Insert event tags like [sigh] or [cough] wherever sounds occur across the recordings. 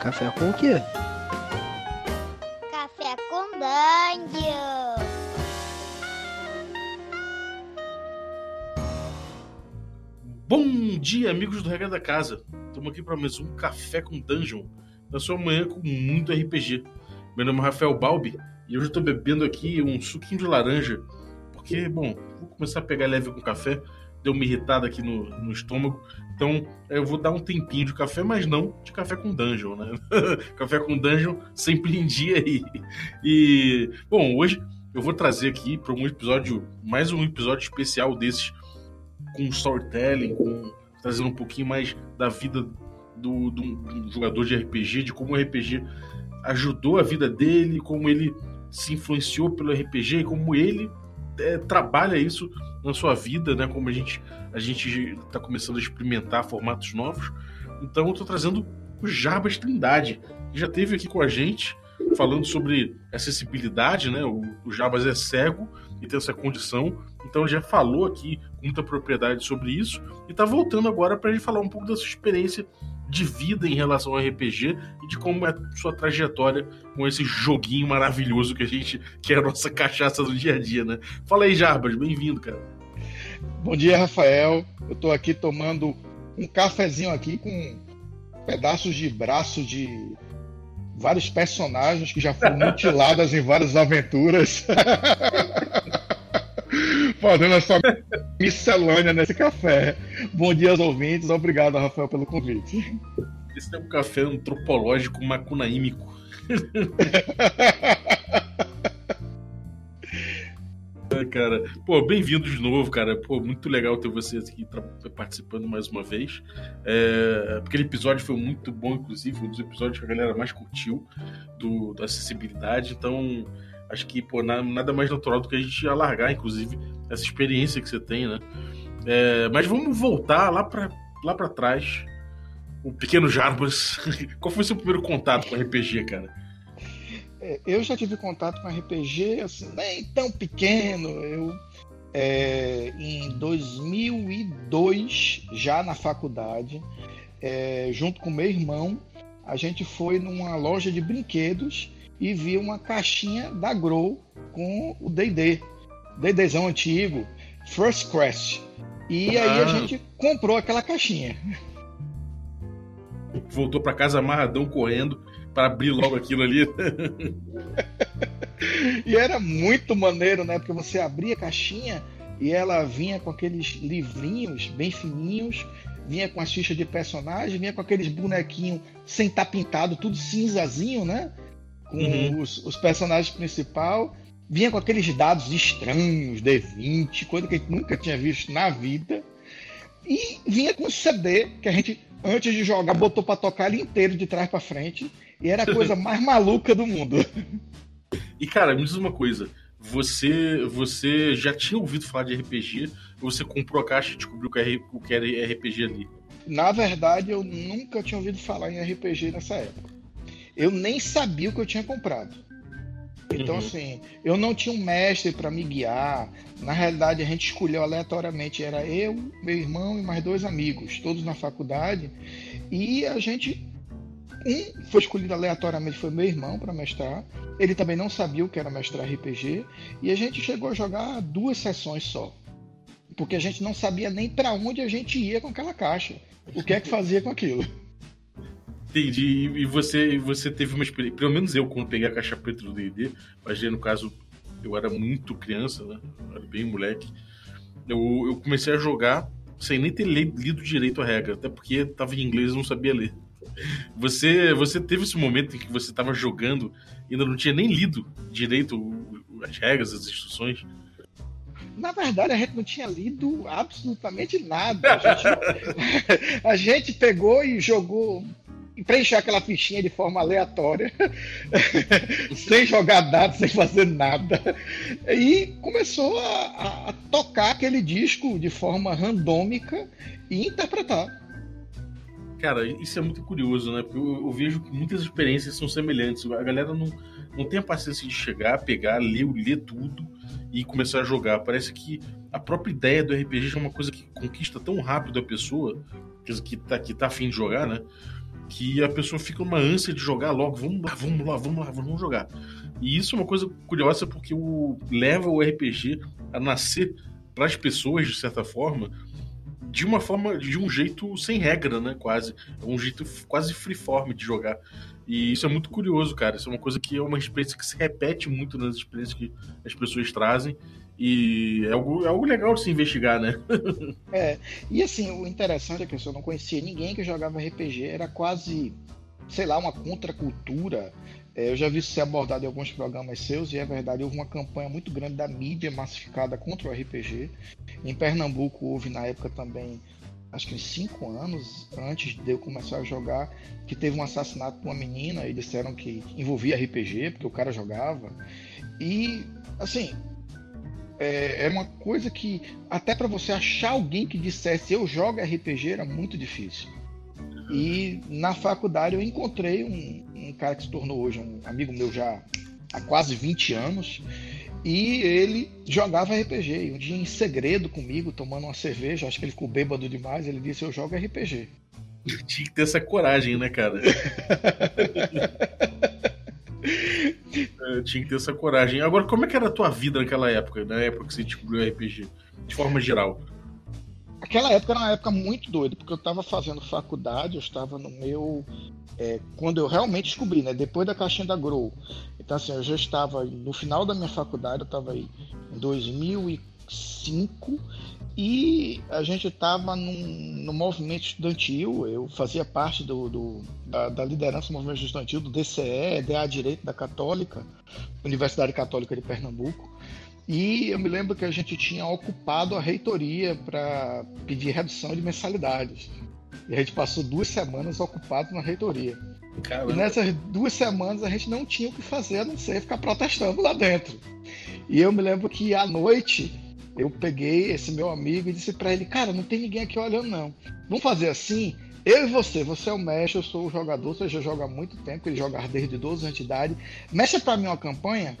Café com o quê? Café com Dungeon. Bom dia, amigos do Regra da Casa. Estamos aqui para mais um Café com Dungeon, na sua manhã com muito RPG. Meu nome é Rafael Balbi e hoje eu estou bebendo aqui um suquinho de laranja, porque, bom, vou começar a pegar leve com café, deu uma irritada aqui no, no estômago, então eu vou dar um tempinho de café, mas não de café com dungeon, né? [laughs] café com dungeon sempre em dia aí. E, bom, hoje eu vou trazer aqui para um episódio, mais um episódio especial desses, com storytelling, com trazendo um pouquinho mais da vida do, do, do jogador de RPG, de como o RPG ajudou a vida dele, como ele se influenciou pelo RPG como ele é, trabalha isso na sua vida, né? Como a gente a gente está começando a experimentar formatos novos. Então eu estou trazendo o Jarbas Trindade, que já teve aqui com a gente falando sobre acessibilidade, né? O, o Jarbas é cego e tem essa condição, então já falou aqui com muita propriedade sobre isso e está voltando agora para ele falar um pouco da sua experiência de vida em relação ao RPG e de como é a sua trajetória com esse joguinho maravilhoso que a gente que é a nossa cachaça do dia a dia, né? Fala aí, Jarbas, bem-vindo, cara. Bom dia, Rafael. Eu tô aqui tomando um cafezinho aqui com pedaços de braço de vários personagens que já foram mutiladas em várias aventuras. [laughs] Fazendo essa miscelânea nesse café. Bom dia aos ouvintes. Obrigado, Rafael, pelo convite. Esse é um café antropológico macunaímico. [laughs] cara. Pô, bem-vindo de novo, cara. Pô, muito legal ter vocês aqui participando mais uma vez. É... Aquele episódio foi muito bom, inclusive, um dos episódios que a galera mais curtiu do, da acessibilidade. Então, acho que, pô, nada mais natural do que a gente alargar, inclusive, essa experiência que você tem, né? É... Mas vamos voltar lá para lá pra trás. O pequeno Jarbas. [laughs] Qual foi o seu primeiro contato com RPG, cara? É, eu já tive contato com RPG, assim, nem tão pequeno. Eu, é, em 2002, já na faculdade, é, junto com meu irmão, a gente foi numa loja de brinquedos e viu uma caixinha da Grow com o D&D, D&Dzão antigo, First Quest. E ah. aí a gente comprou aquela caixinha. Voltou para casa amarradão correndo para abrir logo aquilo ali. [laughs] e era muito maneiro, né? Porque você abria a caixinha e ela vinha com aqueles livrinhos bem fininhos, vinha com as fichas de personagem, vinha com aqueles bonequinhos sem estar pintado, tudo cinzazinho, né? Com uhum. os, os, personagens principal. Vinha com aqueles dados estranhos, D20, coisa que a gente nunca tinha visto na vida. E vinha com CD que a gente, antes de jogar, botou para tocar ele inteiro de trás para frente. E era a coisa [laughs] mais maluca do mundo. E cara, me diz uma coisa. Você, você já tinha ouvido falar de RPG? Ou você comprou a caixa e descobriu o que era RPG ali? Na verdade, eu nunca tinha ouvido falar em RPG nessa época. Eu nem sabia o que eu tinha comprado. Então, uhum. assim, eu não tinha um mestre para me guiar. Na realidade, a gente escolheu aleatoriamente. Era eu, meu irmão e mais dois amigos, todos na faculdade. E a gente um foi escolhido aleatoriamente, foi meu irmão para mestrar. Ele também não sabia o que era mestrar RPG. E a gente chegou a jogar duas sessões só. Porque a gente não sabia nem para onde a gente ia com aquela caixa. O que é que fazia com aquilo. Entendi. E você, você teve uma experiência. Pelo menos eu, quando peguei a caixa preta do DD, mas no caso, eu era muito criança, né? Eu era bem moleque. Eu, eu comecei a jogar sem nem ter lido direito a regra, até porque tava em inglês e não sabia ler. Você, você teve esse momento em que você estava jogando e ainda não tinha nem lido direito as regras, as instruções? Na verdade, a gente não tinha lido absolutamente nada. A gente, [laughs] a gente pegou e jogou preencher aquela fichinha de forma aleatória, [laughs] sem jogar dados, sem fazer nada. E começou a, a, tocar aquele disco de forma randômica e interpretar. Cara, isso é muito curioso, né? Porque eu, eu, vejo que muitas experiências são semelhantes. A galera não, não tem a paciência de chegar, pegar, ler, ler tudo e começar a jogar. Parece que a própria ideia do RPG é uma coisa que conquista tão rápido a pessoa, que tá, que tá afim de jogar, né? Que a pessoa fica numa ânsia de jogar logo, vamos lá, vamos lá, vamos lá, vamos jogar. E isso é uma coisa curiosa porque o, leva o RPG a nascer para as pessoas, de certa forma, de uma forma, de um jeito sem regra, né? Quase. É um jeito quase freeform de jogar. E isso é muito curioso, cara. Isso é uma coisa que é uma experiência que se repete muito nas experiências que as pessoas trazem. E é algo, é algo legal de se investigar, né? [laughs] é, e assim, o interessante é que eu não conhecia ninguém que jogava RPG, era quase, sei lá, uma contracultura. É, eu já vi isso ser abordado em alguns programas seus, e é verdade, houve uma campanha muito grande da mídia massificada contra o RPG. Em Pernambuco houve na época também, acho que cinco anos antes de eu começar a jogar, que teve um assassinato de uma menina e disseram que envolvia RPG, porque o cara jogava. E, assim, é, era uma coisa que até para você achar alguém que dissesse eu jogo RPG era muito difícil. E na faculdade eu encontrei um, um cara que se tornou hoje um amigo meu já há quase 20 anos. E ele jogava RPG. E um dia em segredo comigo, tomando uma cerveja, acho que ele ficou bêbado demais, ele disse: Eu jogo RPG. Tinha que ter essa coragem, né, cara? [laughs] tinha que ter essa coragem. Agora, como é que era a tua vida naquela época, na época que você descobriu RPG? De forma geral. Aquela época era uma época muito doida, porque eu estava fazendo faculdade, eu estava no meu. É, quando eu realmente descobri, né? Depois da caixinha da Grow. Então, assim, eu já estava no final da minha faculdade, eu estava aí em 2005 e a gente estava no movimento estudantil, eu fazia parte do, do da, da, liderança do movimento estudantil, do DCE, DA Direito da Católica, Universidade Católica de Pernambuco. E eu me lembro que a gente tinha ocupado a reitoria para pedir redução de mensalidades. E a gente passou duas semanas ocupado na reitoria. Caramba. E nessas duas semanas a gente não tinha o que fazer a não ser ficar protestando lá dentro. E eu me lembro que à noite eu peguei esse meu amigo e disse para ele: Cara, não tem ninguém aqui olhando, não. Vamos fazer assim? Eu e você, você é o mestre, eu sou o jogador, você já joga há muito tempo, ele joga desde 12 anos de idade. Mexe para mim uma campanha.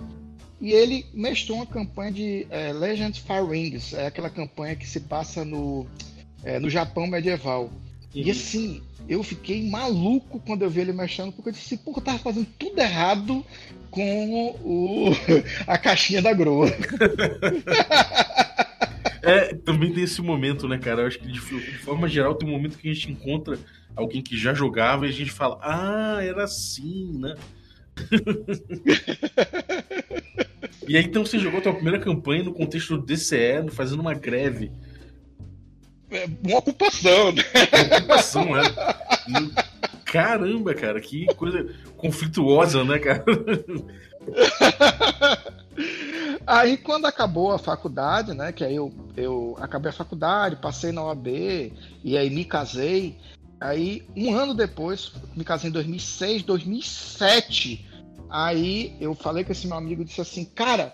E ele mestrou uma campanha de é, Legends Fire Rings, é aquela campanha que se passa no, é, no Japão medieval. Uhum. E assim, eu fiquei maluco quando eu vi ele mexendo, porque eu disse, pô, eu tava fazendo tudo errado com o, [laughs] a caixinha da Groa. [laughs] É, também tem esse momento, né, cara? Eu acho que de, de, forma geral tem um momento que a gente encontra alguém que já jogava e a gente fala, ah, era assim, né? [laughs] e aí então você jogou a tua primeira campanha no contexto do DCE, fazendo uma greve. É uma ocupação, né? Uma ocupação, é. Caramba, cara, que coisa conflituosa, né, cara? [laughs] Aí quando acabou a faculdade, né? Que aí eu, eu acabei a faculdade, passei na OAB e aí me casei. Aí um ano depois, me casei em 2006, 2007. Aí eu falei com esse meu amigo disse assim, cara,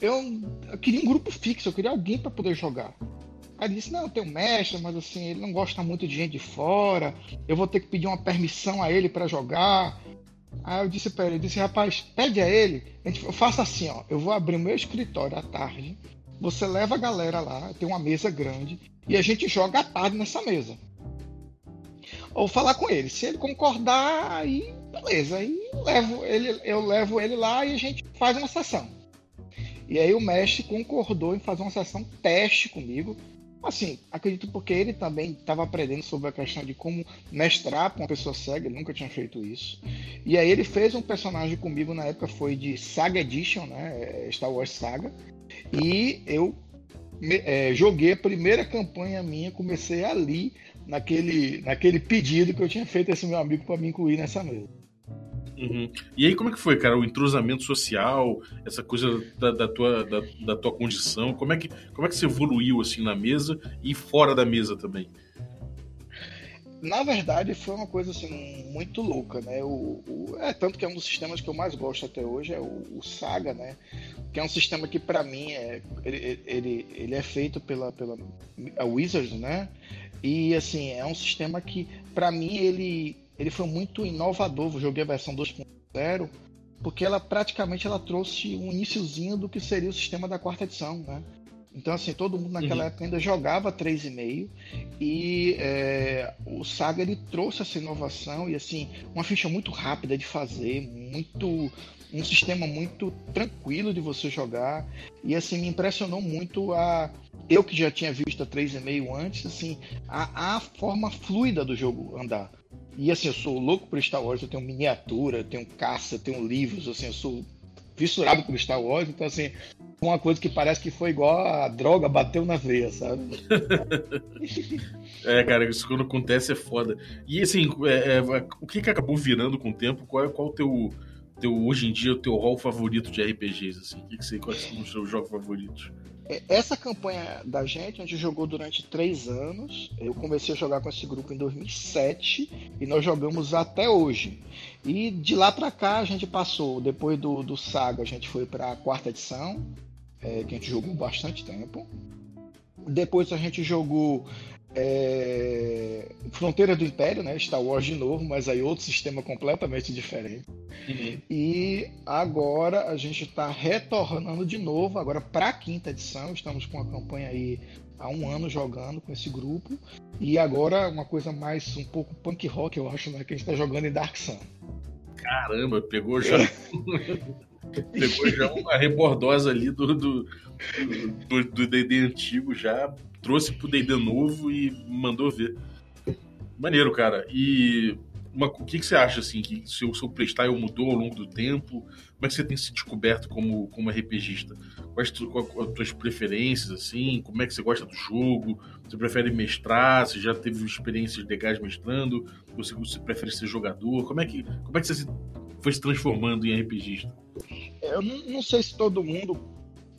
eu, eu queria um grupo fixo, eu queria alguém para poder jogar. Aí ele disse, não, tem um mestre, mas assim, ele não gosta muito de gente de fora, eu vou ter que pedir uma permissão a ele para jogar. Aí eu disse para ele, eu disse, rapaz, pede a ele, a gente, faça assim, ó, eu vou abrir o meu escritório à tarde, você leva a galera lá, tem uma mesa grande, e a gente joga à tarde nessa mesa. Ou falar com ele, se ele concordar, aí beleza, aí eu levo ele, eu levo ele lá e a gente faz uma sessão. E aí o mestre concordou em fazer uma sessão teste comigo, Assim, acredito porque ele também estava aprendendo sobre a questão de como mestrar para uma pessoa cega, ele nunca tinha feito isso. E aí ele fez um personagem comigo na época, foi de Saga Edition, né? Star Wars Saga. E eu é, joguei a primeira campanha minha, comecei ali, naquele, naquele pedido que eu tinha feito esse meu amigo para me incluir nessa mesa. Uhum. E aí, como é que foi, cara, o entrosamento social, essa coisa da, da, tua, da, da, tua condição? Como é, que, como é que você evoluiu assim na mesa e fora da mesa também? Na verdade, foi uma coisa assim muito louca, né? O, o, é tanto que é um dos sistemas que eu mais gosto até hoje é o, o Saga, né? Que é um sistema que para mim é ele, ele, ele é feito pela pela a Wizards, né? E assim é um sistema que para mim ele ele foi muito inovador. Eu joguei a versão 2.0 porque ela praticamente ela trouxe um iníciozinho do que seria o sistema da quarta edição, né? Então, assim, todo mundo naquela uhum. época ainda jogava 3,5 e é, o Saga ele trouxe essa inovação e, assim, uma ficha muito rápida de fazer, muito um sistema muito tranquilo de você jogar e, assim, me impressionou muito a... Eu que já tinha visto a 3,5 antes, assim, a, a forma fluida do jogo andar. E, assim, eu sou louco por Star Wars, eu tenho miniatura, eu tenho caça, eu tenho livros, assim, eu sou fissurado por Star Wars, então assim, uma coisa que parece que foi igual a droga bateu na veia, sabe? [laughs] é, cara, isso quando acontece é foda. E assim, é, é, o que, que acabou virando com o tempo? Qual é qual o teu, teu hoje em dia o teu rol favorito de RPGs assim? O que, que você quais são os seus jogos favoritos? É, essa campanha da gente, a gente jogou durante três anos. Eu comecei a jogar com esse grupo em 2007 e nós jogamos até hoje. E de lá para cá a gente passou, depois do, do Saga, a gente foi para a quarta edição, é, que a gente jogou bastante tempo. Depois a gente jogou é... Fronteira do Império, né? Star Wars de novo, mas aí outro sistema completamente diferente. Uhum. E agora a gente está retornando de novo, agora para a quinta edição. Estamos com a campanha aí há um ano jogando com esse grupo. E agora uma coisa mais um pouco punk rock, eu acho, né? Que a gente está jogando em Dark Sun. Caramba, pegou já. [laughs] pegou já uma rebordosa ali do do, do, do DD antigo já trouxe pro D&D novo e mandou ver. Maneiro, cara. E uma, o que, que você acha, assim, que seu, seu playstyle mudou ao longo do tempo? Como é que você tem se descoberto como, como RPGista? Quais tu, qual, as tuas preferências, assim? Como é que você gosta do jogo? Você prefere mestrar? Você já teve experiências legais mestrando? Você, você prefere ser jogador? Como é que, como é que você se, foi se transformando em RPGista? Eu não sei se todo mundo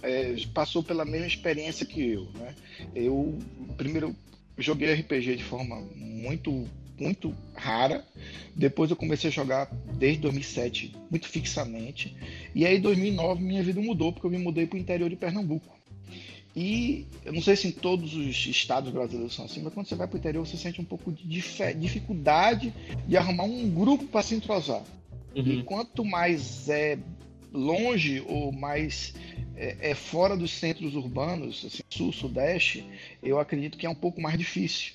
é, passou pela mesma experiência que eu, né? Eu primeiro joguei RPG de forma muito muito rara. Depois eu comecei a jogar desde 2007 muito fixamente. E aí em 2009 minha vida mudou porque eu me mudei para o interior de Pernambuco. E eu não sei se em todos os estados brasileiros são assim, mas quando você vai para o interior você sente um pouco de dificuldade de arrumar um grupo para se entrosar. Uhum. E quanto mais é longe ou mais é, é, fora dos centros urbanos, assim, sul, sudeste, eu acredito que é um pouco mais difícil.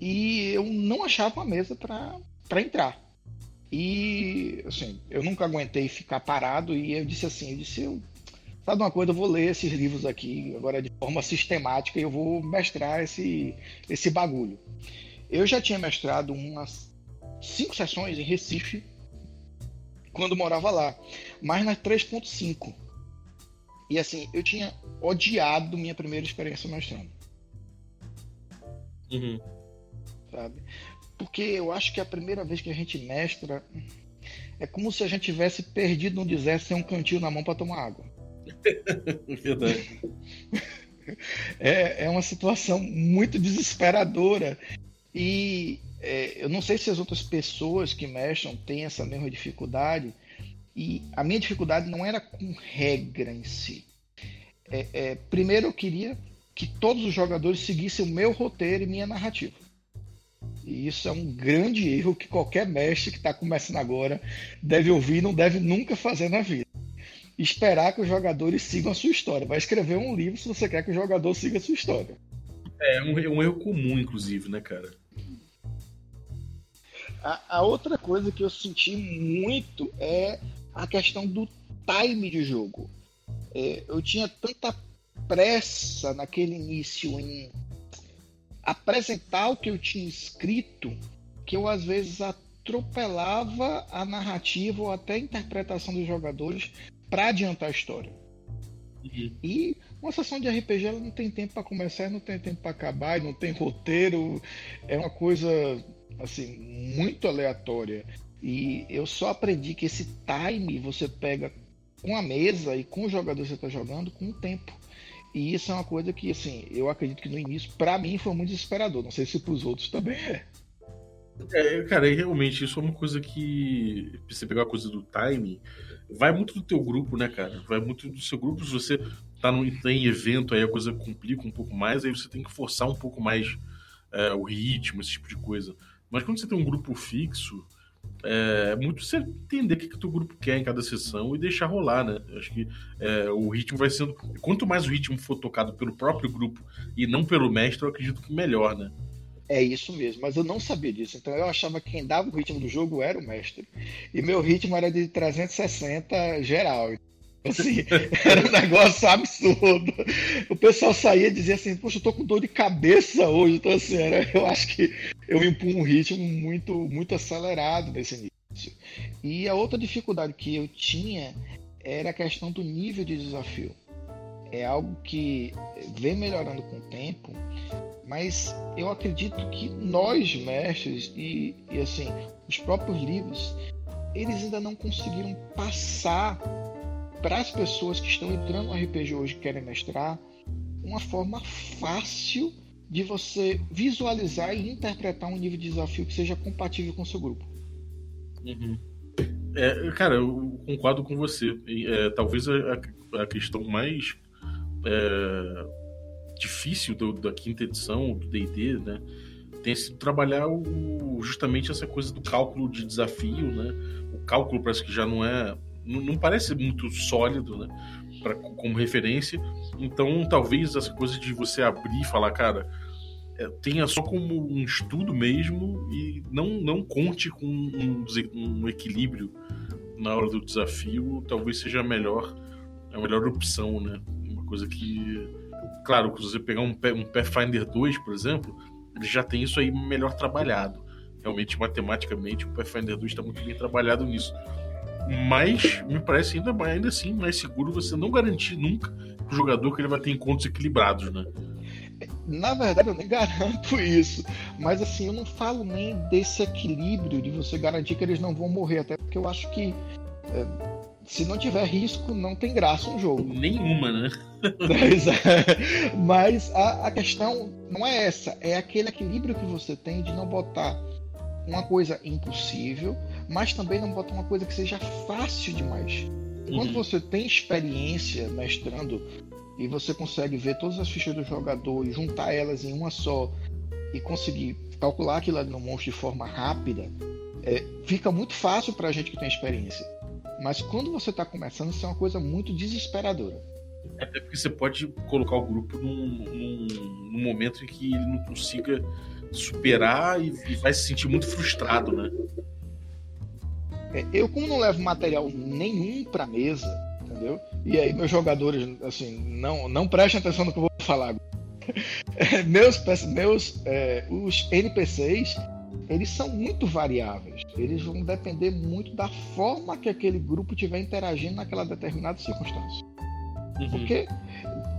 E eu não achava uma mesa para entrar. E, assim, eu nunca aguentei ficar parado e eu disse assim, eu disse, eu, sabe uma coisa, eu vou ler esses livros aqui agora de forma sistemática e eu vou mestrar esse, esse bagulho. Eu já tinha mestrado umas cinco sessões em Recife, quando morava lá, mas nas 3.5. E assim, eu tinha odiado minha primeira experiência mestrando. Uhum. Sabe? Porque eu acho que a primeira vez que a gente mestra é como se a gente tivesse perdido no deserto sem um cantil na mão para tomar água. [laughs] Verdade. É, é uma situação muito desesperadora. E é, eu não sei se as outras pessoas que mexam têm essa mesma dificuldade. E a minha dificuldade não era com regra em si. É, é, primeiro, eu queria que todos os jogadores seguissem o meu roteiro e minha narrativa. E isso é um grande erro que qualquer mestre que está começando agora deve ouvir e não deve nunca fazer na vida. Esperar que os jogadores sigam a sua história. Vai escrever um livro se você quer que o jogador siga a sua história. É um, um erro comum, inclusive, né, cara? A, a, outra coisa que eu senti muito é a questão do time de jogo. É, eu tinha tanta pressa naquele início em apresentar o que eu tinha escrito que eu às vezes atropelava a narrativa ou até a interpretação dos jogadores para adiantar a história. Uhum. E uma sessão de RPG ela não tem tempo para começar, não tem tempo para acabar, não tem roteiro, é uma coisa assim muito aleatória. E eu só aprendi que esse time você pega com a mesa e com o jogador que você está jogando com o tempo. E isso é uma coisa que, assim, eu acredito que no início, para mim, foi muito desesperador. Não sei se para os outros também é. É, cara, realmente, isso é uma coisa que. Você pegar a coisa do time, vai muito do teu grupo, né, cara? Vai muito do seu grupo. Se você tá, no, tá em evento, aí a coisa complica um pouco mais, aí você tem que forçar um pouco mais é, o ritmo, esse tipo de coisa. Mas quando você tem um grupo fixo, é muito você entender o que, que o grupo quer em cada sessão e deixar rolar, né? Eu acho que é, o ritmo vai sendo. Quanto mais o ritmo for tocado pelo próprio grupo e não pelo mestre, eu acredito que melhor, né? É isso mesmo, mas eu não sabia disso. Então eu achava que quem dava o ritmo do jogo era o mestre. E meu ritmo era de 360 geral. Assim, era um negócio absurdo. O pessoal saía e dizia assim, poxa, eu tô com dor de cabeça hoje. Então, assim, era, eu acho que eu impunho um ritmo muito, muito acelerado nesse início. E a outra dificuldade que eu tinha era a questão do nível de desafio. É algo que vem melhorando com o tempo, mas eu acredito que nós, mestres, e, e assim, os próprios livros, eles ainda não conseguiram passar para as pessoas que estão entrando no RPG hoje e querem mestrar uma forma fácil de você visualizar e interpretar um nível de desafio que seja compatível com o seu grupo. Uhum. É, cara, eu concordo com você. É, talvez a, a, questão mais é, difícil do, da quinta edição do D&D, né, tem sido trabalhar o, justamente essa coisa do cálculo de desafio, né? O cálculo parece que já não é, não, não parece muito sólido, né? Pra, como referência. Então, talvez essa coisa de você abrir e falar, cara, é, tenha só como um estudo mesmo e não, não conte com um, um equilíbrio na hora do desafio, talvez seja a melhor, a melhor opção, né? Uma coisa que Claro, se você pegar um, um Pathfinder 2, por exemplo, ele já tem isso aí melhor trabalhado. Realmente, matematicamente, o Pathfinder 2 está muito bem trabalhado nisso. Mas me parece ainda, ainda assim mais seguro você não garantir nunca pro jogador que ele vai ter encontros equilibrados, né? Na verdade, eu nem [laughs] garanto isso. Mas assim, eu não falo nem desse equilíbrio de você garantir que eles não vão morrer, até porque eu acho que é, se não tiver risco, não tem graça um jogo. Nenhuma, né? [laughs] Mas a, a questão não é essa, é aquele equilíbrio que você tem de não botar uma coisa impossível, mas também não botar uma coisa que seja fácil demais. Quando uhum. você tem experiência mestrando e você consegue ver todas as fichas do jogador e juntar elas em uma só e conseguir calcular aquilo ali no monstro de forma rápida, é, fica muito fácil para a gente que tem experiência. Mas quando você está começando, isso é uma coisa muito desesperadora. Até porque você pode colocar o grupo num, num, num momento em que ele não consiga superar e, e vai se sentir muito frustrado, né? É, eu, como não levo material nenhum para mesa, entendeu? E aí meus jogadores, assim, não, não prestem atenção no que eu vou falar agora. [laughs] meus, meus é, os NPCs eles são muito variáveis. Eles vão depender muito da forma que aquele grupo estiver interagindo naquela determinada circunstância. Uhum. Porque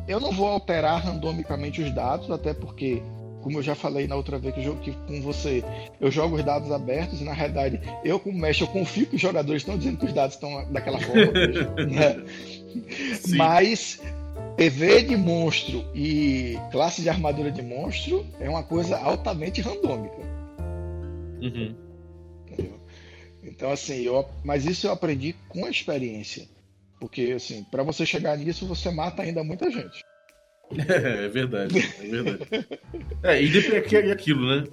eu não vou alterar randomicamente os dados, até porque, como eu já falei na outra vez que, eu, com você, eu jogo os dados abertos e na realidade, eu como mestre, eu confio que os jogadores estão dizendo que os dados estão daquela forma. [laughs] né? Mas PV de monstro e classe de armadura de monstro é uma coisa altamente randômica. Uhum. Então, assim, eu, mas isso eu aprendi com a experiência. Porque, assim, para você chegar nisso, você mata ainda muita gente. É, é verdade, é verdade. é, e depende é aquilo, né?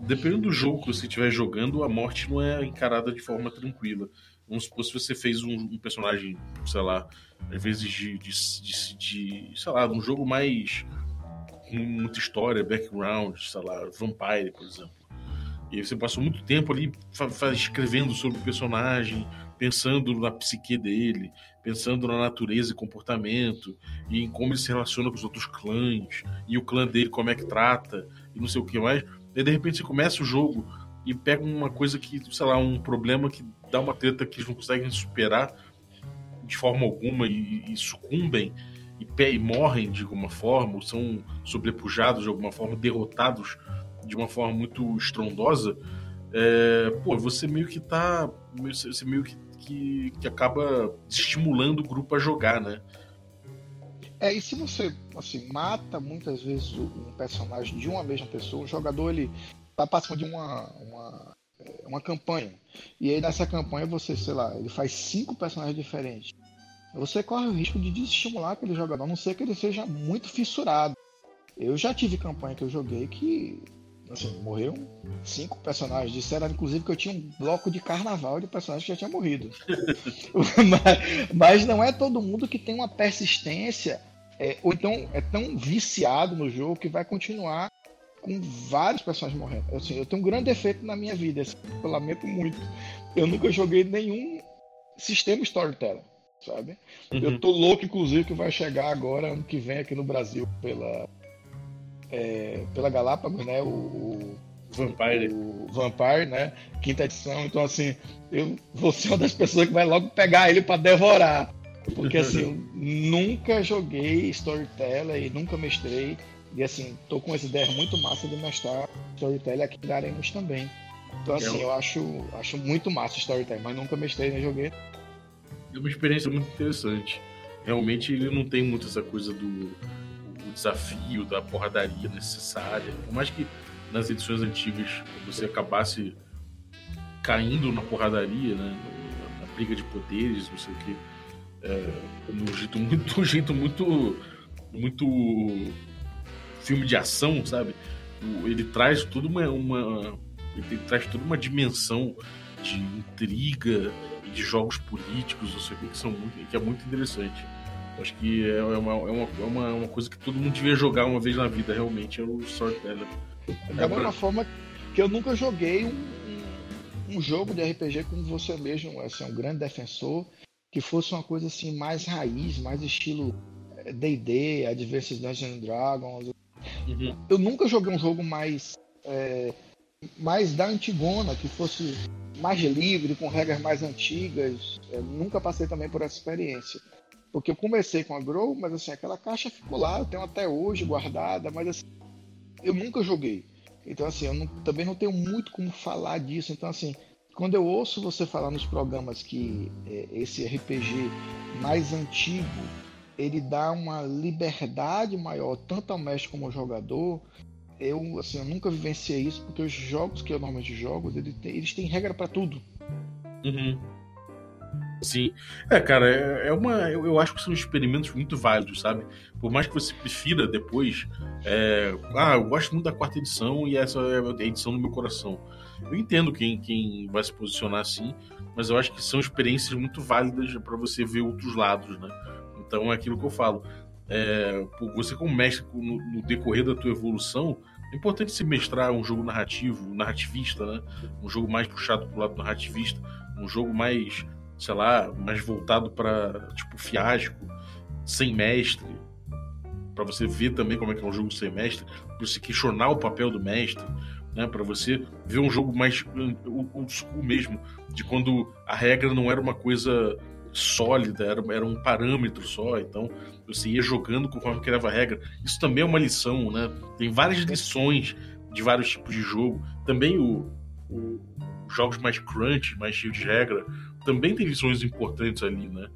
Dependendo do jogo que você estiver jogando, a morte não é encarada de forma tranquila. Vamos supor se você fez um, um personagem, sei lá, às vezes de, de, de, de, sei lá, um jogo mais com muita história, background, sei lá, Vampire, por exemplo. E você passou muito tempo ali escrevendo sobre o personagem, pensando na psique dele, pensando na natureza e comportamento, e em como ele se relaciona com os outros clãs, e o clã dele como é que trata, e não sei o que mais. E de repente você começa o jogo e pega uma coisa que, sei lá, um problema que dá uma treta que eles não conseguem superar de forma alguma e, e sucumbem e, e morrem de alguma forma, ou são sobrepujados de alguma forma, derrotados de uma forma muito estrondosa, é, pô, você meio que tá. Você meio que, que, que acaba estimulando o grupo a jogar, né? É, e se você assim, mata muitas vezes um personagem de uma mesma pessoa, o jogador ele tá passando de uma, uma, uma campanha. E aí nessa campanha você, sei lá, ele faz cinco personagens diferentes. Você corre o risco de desestimular aquele jogador, a não ser que ele seja muito fissurado. Eu já tive campanha que eu joguei que Assim, morreu cinco personagens. Disseram, inclusive, que eu tinha um bloco de carnaval de personagens que já tinha morrido. [laughs] mas, mas, não é todo mundo que tem uma persistência, é, ou então é tão viciado no jogo que vai continuar com vários personagens morrendo. Assim, eu tenho um grande defeito na minha vida, assim, eu lamento muito. Eu nunca joguei nenhum sistema storytelling, sabe? Uhum. Eu tô louco, inclusive, que vai chegar agora, ano que vem, aqui no Brasil, pela, é, pela Galápagos, né? O, o, Vampire. O Vampire, né? Quinta edição. Então, assim, eu vou ser uma das pessoas que vai logo pegar ele para devorar. Porque, assim, eu nunca joguei storytelling e nunca mestrei. E, assim, tô com essa ideia muito massa de mestrar storytelling aqui em Daremos também. Então, assim, eu, acho, acho muito massa storytelling, mas nunca mestrei nem joguei. É uma experiência muito interessante. Realmente, ele não tem muito essa coisa do desafio, da porradaria necessária. Por mais que nas edições antigas você acabasse caindo na porradaria, né? na, briga de poderes, não sei o que, é, jeito muito, um jeito muito, muito filme de ação, sabe? Ele traz tudo uma, uma ele traz toda uma dimensão de intriga e de jogos políticos, não sei o que, que são muito, que é muito interessante. Acho que é, é uma, é uma, é uma, coisa que todo mundo devia jogar uma vez na vida, realmente, é o Storyteller. Da é mesma pra... forma que eu nunca joguei um, um, jogo de RPG como você mesmo, assim, um grande defensor, que fosse uma coisa assim mais raiz, mais estilo D&D, Adventures Dungeons Dragons. Uhum. Eu nunca joguei um jogo mais é, mais da antigona, que fosse mais livre, com regras mais antigas. Eu nunca passei também por essa experiência. Porque eu comecei com a Grow, mas assim, aquela caixa ficou lá, eu tenho até hoje guardada, mas assim, eu nunca joguei. Então, assim, eu não, também não tenho muito como falar disso. Então, assim, quando eu ouço você falar nos programas que é, esse RPG mais antigo ele dá uma liberdade maior tanto ao mestre como ao jogador, eu assim eu nunca vivenciei isso porque os jogos que eu normalmente jogo eles têm, eles têm regra para tudo. Uhum. Sim. É, cara, é, é uma. Eu, acho que são experimentos muito válidos, sabe? Por mais que você prefira depois. É, ah, eu gosto muito da quarta edição e essa é a edição do meu coração. Eu entendo quem, quem vai se posicionar assim, mas eu acho que são experiências muito válidas para você ver outros lados, né? Então é aquilo que eu falo. É, você, como mestre, no, no decorrer da tua evolução, é importante se mestrar um jogo narrativo, narrativista, né? Um jogo mais puxado pro lado narrativista, um jogo mais sei lá, mais voltado para tipo fiasco, sem mestre, para você ver também como é que é um jogo sem mestre, para você questionar o papel do mestre, né, para você ver um jogo mais old school mesmo, de quando a regra não era uma coisa sólida, era, era um parâmetro só, então você ia jogando conforme criava a regra. Isso também é uma lição, né? Tem várias lições de vários tipos de jogo. Também o, o jogos mais crunch, mais cheios de regra, também tem lições importantes ali, né?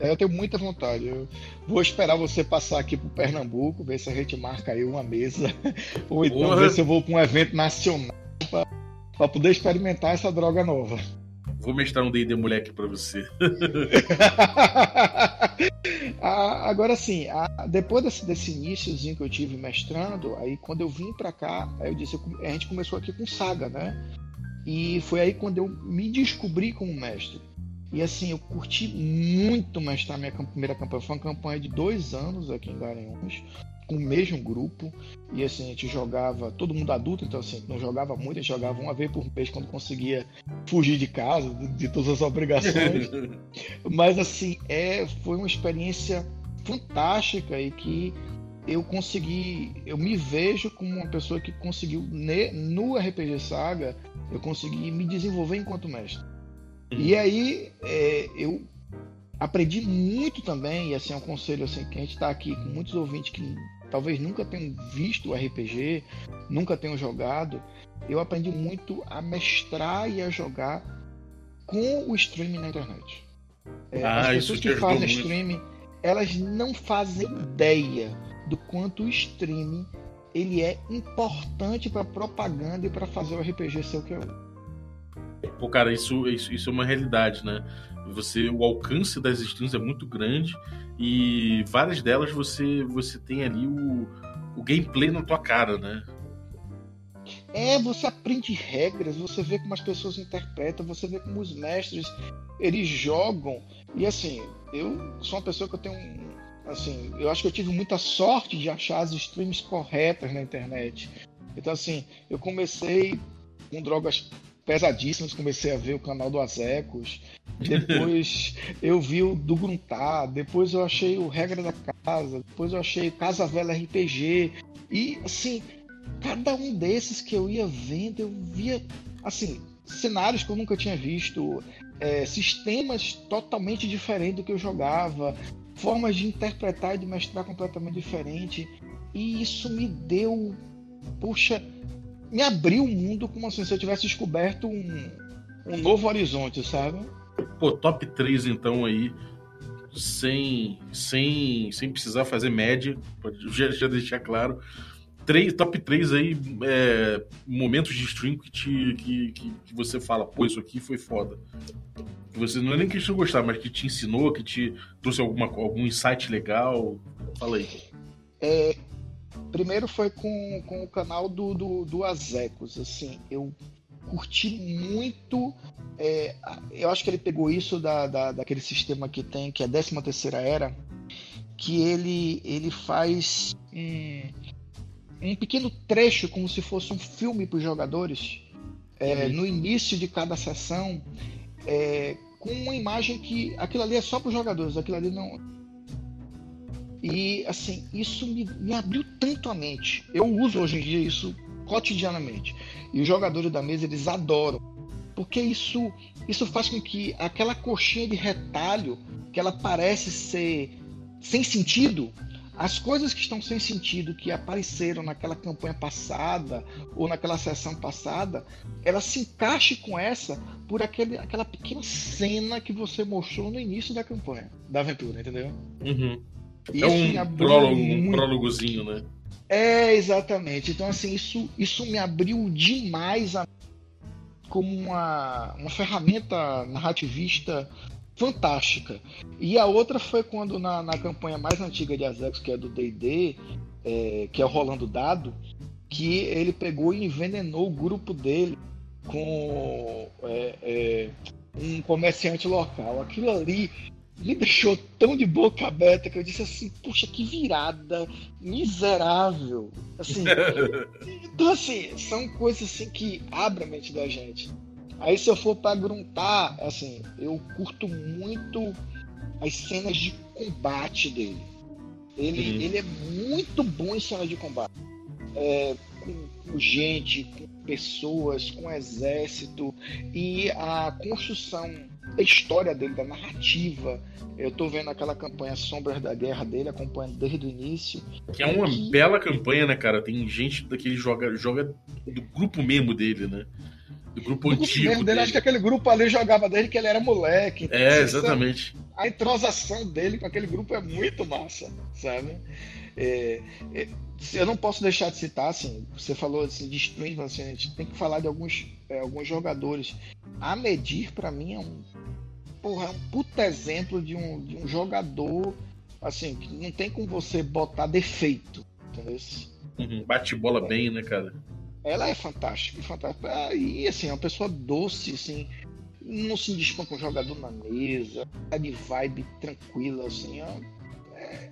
É, eu tenho muita vontade. Eu vou esperar você passar aqui pro Pernambuco, ver se a gente marca aí uma mesa. [laughs] Ou então Porra. ver se eu vou para um evento nacional para poder experimentar essa droga nova. Vou mestrar um D&D moleque para você. [laughs] agora sim, depois desse, desse iníciozinho que eu tive mestrando, aí quando eu vim para cá, aí eu disse, a gente começou aqui com saga, né? E foi aí quando eu me descobri como mestre. E assim, eu curti muito mestrar minha primeira campanha. Foi uma campanha de dois anos aqui em Garanhuns, com o mesmo grupo. E assim, a gente jogava, todo mundo adulto, então assim, não jogava muito, a gente jogava uma vez por mês quando conseguia fugir de casa, de, de todas as obrigações. [laughs] Mas assim, é, foi uma experiência fantástica e que eu consegui, eu me vejo como uma pessoa que conseguiu no RPG Saga, eu consegui me desenvolver enquanto mestre. Uhum. E aí é, eu aprendi muito também, e assim é um conselho assim que a gente está aqui com muitos ouvintes que talvez nunca tenham visto o RPG, nunca tenham jogado, eu aprendi muito a mestrar e a jogar com o streaming na internet. É, ah, as pessoas que fazem streaming, elas não fazem ideia do quanto o streaming ele é importante para propaganda e para fazer o RPG ser o que é. Pô, cara, isso, isso, isso é uma realidade, né? Você, o alcance das streams é muito grande e várias delas você, você tem ali o, o gameplay na tua cara, né? É, você aprende regras, você vê como as pessoas interpretam, você vê como os mestres eles jogam. E assim, eu sou uma pessoa que eu tenho assim, eu acho que eu tive muita sorte de achar as streams corretas na internet. Então assim, eu comecei com drogas pesadíssimas, comecei a ver o canal do Azecos, [laughs] depois eu vi o do Gruntar, depois eu achei o Regra da Casa, depois eu achei Casa Velha RPG. E assim, cada um desses que eu ia vendo, eu via assim, cenários que eu nunca tinha visto, é, sistemas totalmente diferentes do que eu jogava, formas de interpretar e de mestrar completamente diferente. E isso me deu, puxa, me abriu o mundo como assim, se eu tivesse descoberto um, um novo horizonte, sabe? Pô, top 3 então aí, sem, sem, sem precisar fazer média, já, já deixar claro. Três, top 3 aí, é, momentos de stream que, te, que, que, que, você fala, pô, isso aqui foi foda. Você não é nem que te gostar, mas que te ensinou, que te trouxe alguma, algum insight legal. Fala aí. É, primeiro foi com, com o canal do, do, do Azecos, assim, eu curti muito. É, eu acho que ele pegou isso da, da, daquele sistema que tem, que é a 13 terceira era, que ele, ele faz um, um pequeno trecho, como se fosse um filme para os jogadores, é, no início de cada sessão, é, com uma imagem que aquilo ali é só para os jogadores, aquilo ali não. E assim, isso me, me abriu tanto a mente. Eu uso hoje em dia isso cotidianamente. E os jogadores da mesa eles adoram, porque isso isso faz com que aquela coxinha de retalho que ela parece ser sem sentido, as coisas que estão sem sentido que apareceram naquela campanha passada ou naquela sessão passada, ela se encaixe com essa por aquele, aquela pequena cena que você mostrou no início da campanha, da aventura, entendeu? Uhum. é um, prólogo, muito... um prólogozinho, né? É, exatamente. Então, assim, isso, isso me abriu demais a, como uma, uma ferramenta narrativista fantástica. E a outra foi quando, na, na campanha mais antiga de Azex, que é do DD, é, que é o Rolando Dado, que ele pegou e envenenou o grupo dele com é, é, um comerciante local. Aquilo ali me deixou tão de boca aberta que eu disse assim, puxa, que virada miserável. Assim, [laughs] então assim, são coisas assim que abrem a mente da gente. Aí se eu for para gruntar, assim, eu curto muito as cenas de combate dele. Ele, uhum. ele é muito bom em cenas de combate. É, com, com gente, com pessoas, com exército e a construção da história dele, da narrativa. Eu tô vendo aquela campanha Sombras da Guerra dele, acompanhando desde o início. Que é uma que... bela campanha, né, cara? Tem gente daquele joga, joga do grupo mesmo dele, né? Do grupo do antigo. Grupo dele, acho que aquele grupo ali jogava desde que ele era moleque. É, exatamente. A entrosação dele com aquele grupo é muito massa, sabe? É, é, eu não posso deixar de citar, assim, você falou assim, de streams, assim, a gente tem que falar de alguns, é, alguns jogadores. A Medir, para mim, é um, porra, é um puta exemplo de um, de um jogador, assim, que não tem como você botar defeito, entendeu? Uhum, bate bola bem, né, cara? Ela é fantástica, fantástica. E, assim, é uma pessoa doce, assim, não se indispõe com o jogador na mesa, tá de vibe tranquila, assim, ó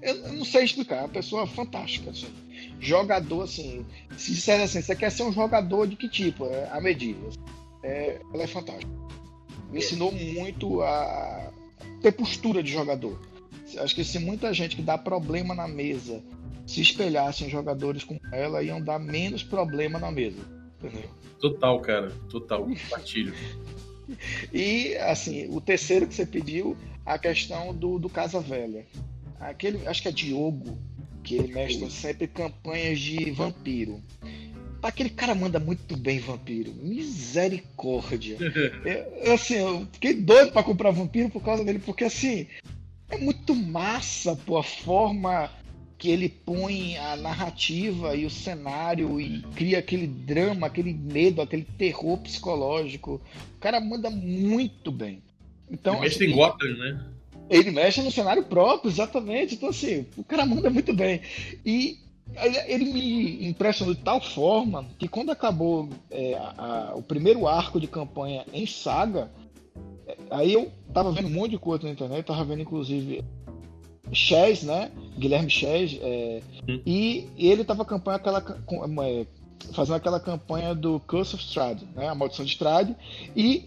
eu não sei explicar, é uma pessoa fantástica. Assim. Jogador, assim, se disser assim, você quer ser um jogador de que tipo? É, a medida. É, ela é fantástica. Me ensinou muito a ter postura de jogador. Acho que se muita gente que dá problema na mesa se espelhasse em jogadores como ela, iam dar menos problema na mesa. Entendeu? Total, cara. Total. [laughs] Compartilho. e, assim, o terceiro que você pediu, a questão do, do Casa Velha. Aquele, acho que é Diogo, que ele mestra sempre campanhas de vampiro. Aquele cara manda muito bem vampiro. Misericórdia. [laughs] eu, assim, eu fiquei doido para comprar vampiro por causa dele, porque assim, é muito massa, pô, a forma que ele põe a narrativa e o cenário e cria aquele drama, aquele medo, aquele terror psicológico. O cara manda muito bem. Então, Mestre assim, em Gotham, né? Ele mexe no cenário próprio, exatamente. Então, assim, o cara manda muito bem. E ele, me impressionou de tal forma que quando acabou é, a, a, o primeiro arco de campanha em saga, é, aí eu tava vendo um monte de coisa na internet, tava vendo inclusive Chess, né? Guilherme Chess, é, hum. e, e, ele tava campanha aquela é, fazendo aquela campanha do Curse of Strahd, né? A Maldição de Strahd, e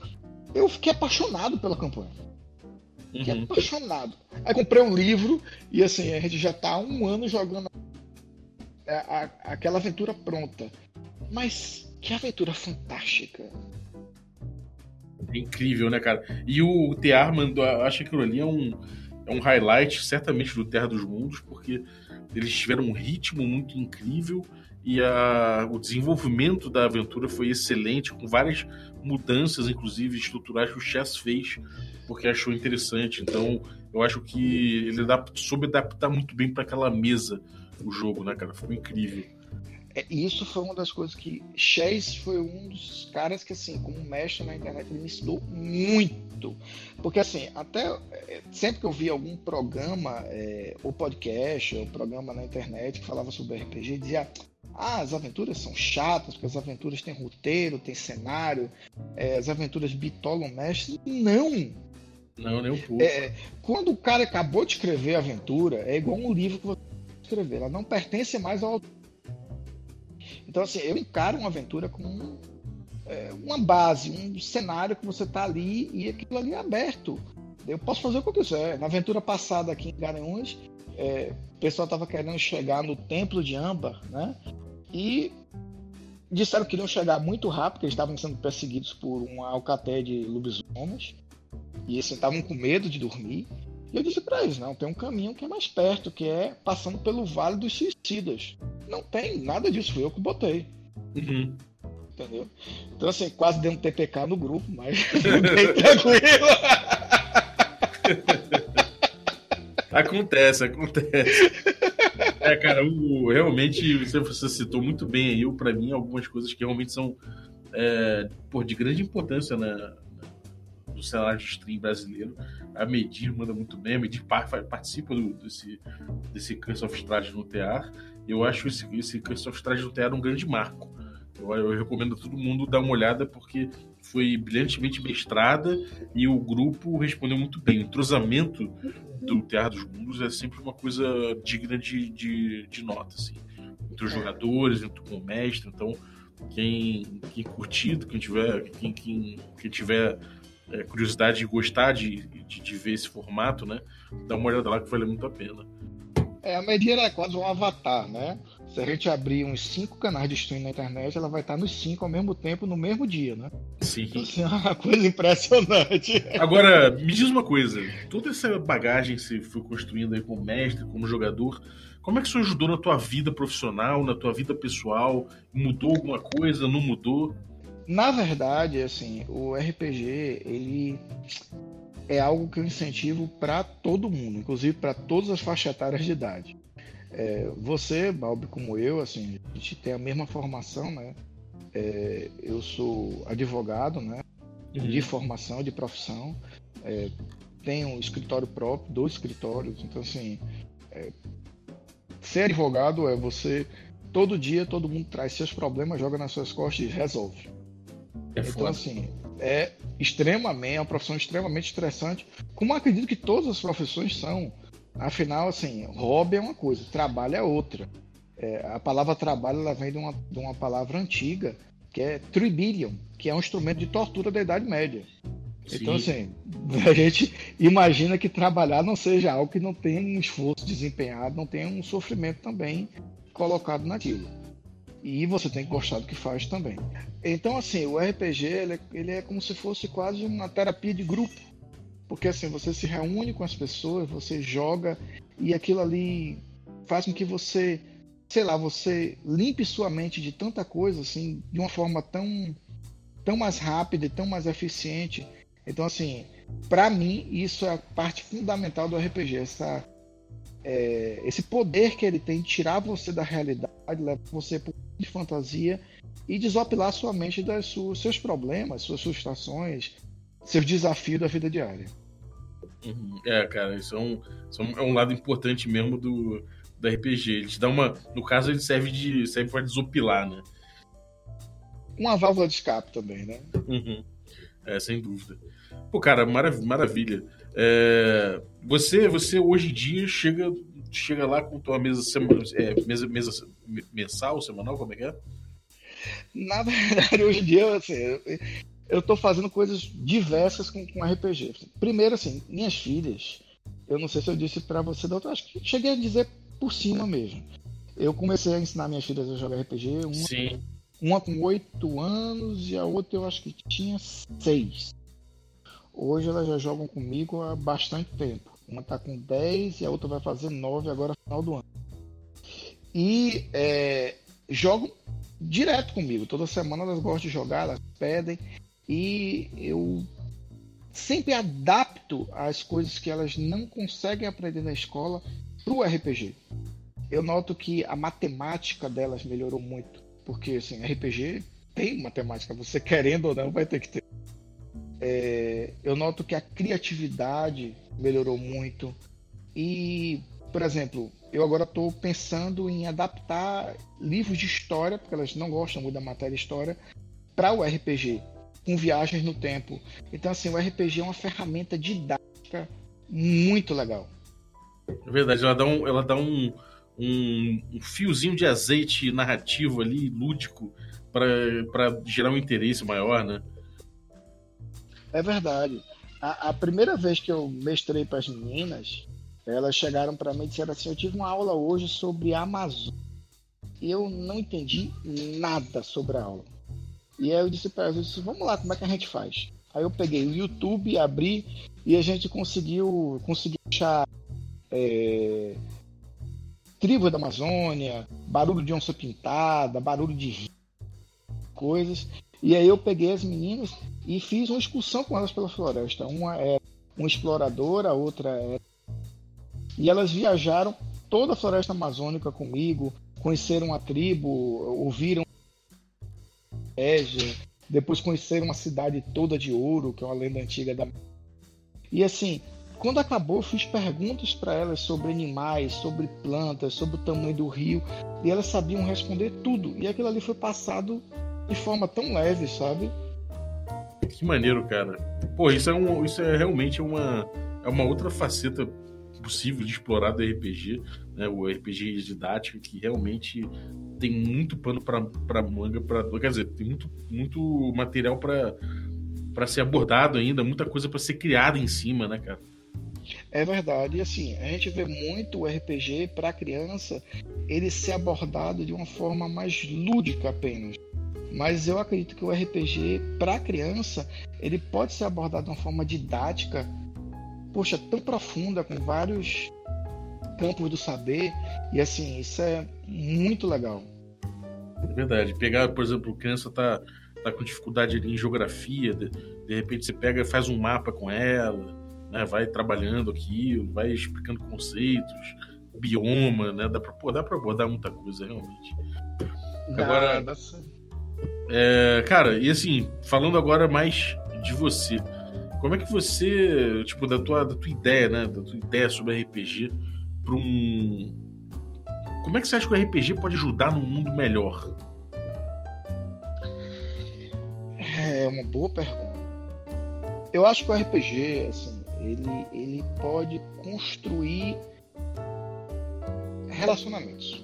eu fiquei apaixonado pela campanha. Uhum. apaixonado. Aí comprei um livro e assim, a gente já tá há um ano jogando a, a, aquela aventura pronta. Mas que aventura fantástica. É incrível, né, cara? E o Tear mandou. Acho que aquilo ali é um, é um highlight, certamente, do Terra dos Mundos, porque eles tiveram um ritmo muito incrível e a, o desenvolvimento da aventura foi excelente, com várias mudanças, inclusive estruturais, que o Chess fez, porque achou interessante. Então, eu acho que ele dá, soube adaptar muito bem para aquela mesa o jogo, né, cara? Ficou incrível. É, isso foi uma das coisas que Chess foi um dos caras que, assim, como mestre na internet, ele me ensinou muito. Porque, assim, até é, sempre que eu via algum programa, é, ou podcast, ou programa na internet que falava sobre RPG, dizia: ah, as aventuras são chatas, porque as aventuras têm roteiro, tem cenário, é, as aventuras bitolam mestre. Não! Não, nem um pouco. É, quando o cara acabou de escrever a aventura, é igual um livro que você escrever. Ela não pertence mais ao Então, assim, eu encaro uma aventura como é, uma base, um cenário que você está ali e aquilo ali é aberto. Eu posso fazer o que eu quiser. Na aventura passada aqui em Garanhuns, é, o pessoal estava querendo chegar no Templo de Âmbar, né? E disseram que iriam chegar muito rápido, eles estavam sendo perseguidos por uma alcaté de lobisomens. E eles estavam com medo de dormir. E eu disse para eles: não, tem um caminho que é mais perto, que é passando pelo Vale dos Suicidas. Não tem nada disso, foi eu que botei. Uhum. Entendeu? Então, assim, quase deu um TPK no grupo, mas [laughs] bem tranquilo. [laughs] acontece, acontece. É, cara, o, realmente você, você citou muito bem aí, para mim, algumas coisas que realmente são é, por, de grande importância na, do cenário de stream brasileiro. A Medir manda muito bem, a Medir participa do, desse, desse Curse of Strahd no TEAR. Eu acho esse, esse Curse of Strahd no TEAR um grande marco. Eu, eu, recomendo a todo mundo dar uma olhada porque foi brilhantemente mestrada e o grupo respondeu muito bem. O entrosamento do Teatro dos Mundos é sempre uma coisa digna de, de, de nota, assim. Entre os é. jogadores, entre com o mestre. Então, quem, quem curtido, quem tiver, quem, quem, quem tiver é, curiosidade de gostar de, de, de, ver esse formato, né? Dá uma olhada lá que vale muito a pena. É, a Medieira é quase um avatar, né? Se a gente abrir uns cinco canais de stream na internet, ela vai estar nos cinco ao mesmo tempo, no mesmo dia, né? Sim. Então, assim, é uma coisa impressionante. Agora, me diz uma coisa: toda essa bagagem que você foi construindo aí como mestre, como jogador, como é que isso ajudou na tua vida profissional, na tua vida pessoal? Mudou alguma coisa? Não mudou? Na verdade, assim, o RPG, ele é algo que eu incentivo para todo mundo, inclusive para todas as faixas etárias de idade. É, você, Balbi, como eu, assim, a gente tem a mesma formação, né? É, eu sou advogado, né? Uhum. De formação, de profissão. É, tenho um escritório próprio, dois escritórios. Então, assim, é, ser advogado é você todo dia todo mundo traz seus problemas, joga nas suas costas e resolve. É então, assim, é extremamente, é uma profissão extremamente estressante, como acredito que todas as profissões são. Afinal, assim, hobby é uma coisa, trabalho é outra. É, a palavra trabalho ela vem de uma, de uma palavra antiga, que é tribbilium, que é um instrumento de tortura da Idade Média. Sim. Então, assim, [laughs] a gente imagina que trabalhar não seja algo que não tenha um esforço desempenhado, não tenha um sofrimento também colocado naquilo. E você tem que gostar do que faz também. Então, assim, o RPG ele é, ele é como se fosse quase uma terapia de grupo. Porque, assim, você se reúne com as pessoas, você joga e aquilo ali faz com que você, sei lá, você limpe sua mente de tanta coisa, assim, de uma forma tão, tão mais rápida e tão mais eficiente. Então, assim, para mim, isso é a parte fundamental do RPG, essa é, esse poder que ele tem de tirar você da realidade, levar você para de fantasia e desopilar sua mente dos seus problemas, suas frustrações, seus desafios da vida diária. Uhum. É, cara, isso é um, isso é um lado importante mesmo do, do RPG. Ele te dá uma. No caso, ele serve de. serve para desopilar, né? Uma válvula de escape também, né? Uhum. É, sem dúvida. Pô, cara, marav maravilha. É, você, você hoje em dia chega, chega lá com tua mesa, é, mesa, mesa mensal, semanal, como é que é? Na verdade, hoje em dia, assim, eu, tô fazendo coisas diversas com, com RPG. Primeiro, assim, minhas filhas, eu não sei se eu disse para você, doutor, acho que cheguei a dizer por cima mesmo. Eu comecei a ensinar minhas filhas a jogar RPG. Uma, Sim. uma com oito anos e a outra eu acho que tinha seis. Hoje elas já jogam comigo há bastante tempo. Uma está com 10 e a outra vai fazer 9 agora no final do ano. E é, jogam direto comigo. Toda semana elas gostam de jogar, elas pedem. E eu sempre adapto as coisas que elas não conseguem aprender na escola para o RPG. Eu noto que a matemática delas melhorou muito. Porque assim, RPG tem matemática, você querendo ou não vai ter que ter. É, eu noto que a criatividade melhorou muito. E, por exemplo, eu agora estou pensando em adaptar livros de história, porque elas não gostam muito da matéria história, para o RPG, com viagens no tempo. Então, assim, o RPG é uma ferramenta didática muito legal. É verdade, ela dá um, ela dá um, um, um fiozinho de azeite narrativo ali, lúdico, para gerar um interesse maior, né? É verdade. A, a primeira vez que eu mestrei para as meninas, elas chegaram para mim e disseram assim: Eu tive uma aula hoje sobre a Amazônia. E eu não entendi nada sobre a aula. E aí eu disse para elas: Vamos lá, como é que a gente faz? Aí eu peguei o YouTube, abri e a gente conseguiu, conseguiu achar é, tribo da Amazônia, barulho de onça pintada, barulho de coisas. E aí eu peguei as meninas e fiz uma excursão com elas pela floresta. Uma é uma exploradora, a outra é. E elas viajaram toda a floresta amazônica comigo, conheceram a tribo, ouviram depois conheceram uma cidade toda de ouro, que é uma lenda antiga da. E assim, quando acabou, fiz perguntas para elas sobre animais, sobre plantas, sobre o tamanho do rio, e elas sabiam responder tudo. E aquilo ali foi passado de forma tão leve, sabe? Que maneiro, cara. Pô, isso é, um, isso é realmente uma, é uma outra faceta possível de explorar do RPG, né? O RPG didático que realmente tem muito pano para manga, para quer dizer, tem muito, muito material para ser abordado ainda, muita coisa para ser criada em cima, né, cara? É verdade. E assim, a gente vê muito o RPG para criança ele ser abordado de uma forma mais lúdica apenas. Mas eu acredito que o RPG para criança ele pode ser abordado de uma forma didática, poxa, tão profunda com vários campos do saber e assim isso é muito legal. É verdade. Pegar, por exemplo, criança tá tá com dificuldade em geografia, de, de repente você pega, faz um mapa com ela, né? Vai trabalhando aquilo, vai explicando conceitos, bioma, né? Dá para pô, dá para abordar muita coisa realmente. Agora, dá, dá é, cara, e assim, falando agora mais de você, como é que você, tipo, da tua, da tua ideia, né, da tua ideia sobre RPG para um como é que você acha que o RPG pode ajudar num mundo melhor? É uma boa pergunta. Eu acho que o RPG, assim, ele, ele pode construir relacionamentos.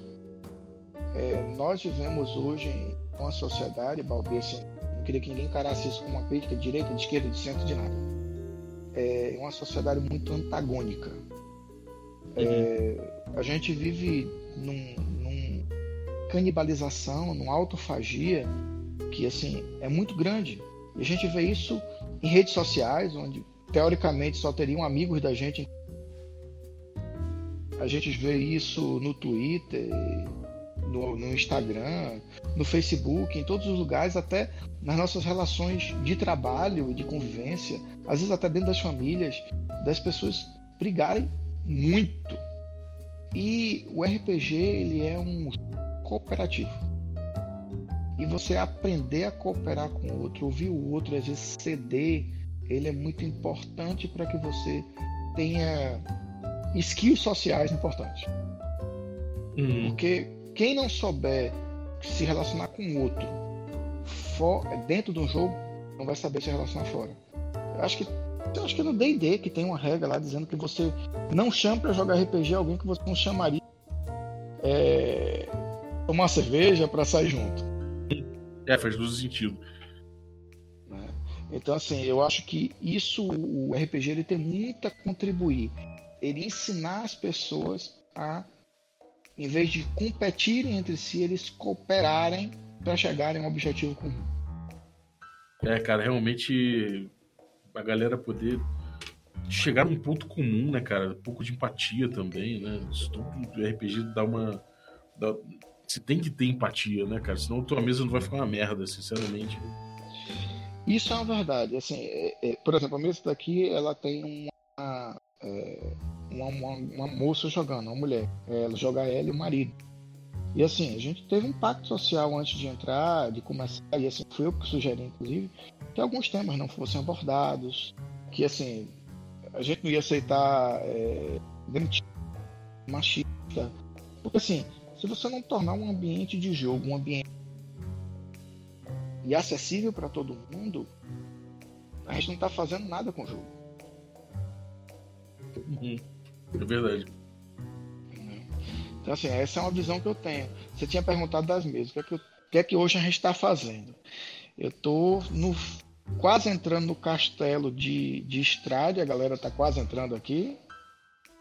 É, nós vivemos hoje uma sociedade, Balbi, assim, não queria que ninguém encarasse isso como uma crítica de direita, de esquerda, de centro, de nada. É uma sociedade muito antagônica. É, a gente vive num, num canibalização, numa autofagia que assim é muito grande. E a gente vê isso em redes sociais, onde teoricamente só teriam amigos da gente. A gente vê isso no Twitter, no, no, Instagram, no Facebook, em todos os lugares, até nas nossas relações de trabalho, de convivência, às vezes até dentro das famílias, das pessoas brigarem muito. E o RPG ele é um cooperativo. E você aprender a cooperar com o outro, ouvir o outro, às vezes ceder, ele é muito importante para que você tenha skills sociais importantes. Uhum. Porque quem não souber se relacionar com o outro for, dentro do jogo, não vai saber se relacionar fora. Eu acho que eu acho que é no D&D que tem uma regra lá dizendo que você não chama para jogar RPG alguém que você não chamaria é, tomar cerveja para sair junto. É, faz todo sentido. né? Então, assim, eu acho que isso, o RPG, ele tem muito a contribuir. Ele ensinar as pessoas a, em vez de competirem entre si, eles cooperarem para chegarem a um objetivo comum. É, cara, realmente a galera poder chegar num ponto comum, né, cara? Um pouco de empatia também, né? Isso tudo do RPG dá uma. Dá... Você tem que ter empatia, né, cara? Senão a tua mesa não vai ficar uma merda, sinceramente. Isso é uma verdade. Assim, é, é, por exemplo, a mesa daqui, ela tem uma, uma, uma moça jogando, uma mulher. Ela joga ela e o marido. E assim, a gente teve um pacto social antes de entrar, de começar, e assim, foi eu que sugeri, inclusive, que alguns temas não fossem abordados, que assim, a gente não ia aceitar é, machista. Porque assim, se você não tornar um ambiente de jogo, um ambiente e acessível para todo mundo, a gente não está fazendo nada com o jogo. Uhum. É verdade. Então, assim, essa é uma visão que eu tenho. Você tinha perguntado das mesas, o que é que, eu, que, é que hoje a gente está fazendo? Eu estou no, quase entrando no castelo de, de Estrade, a galera está quase entrando aqui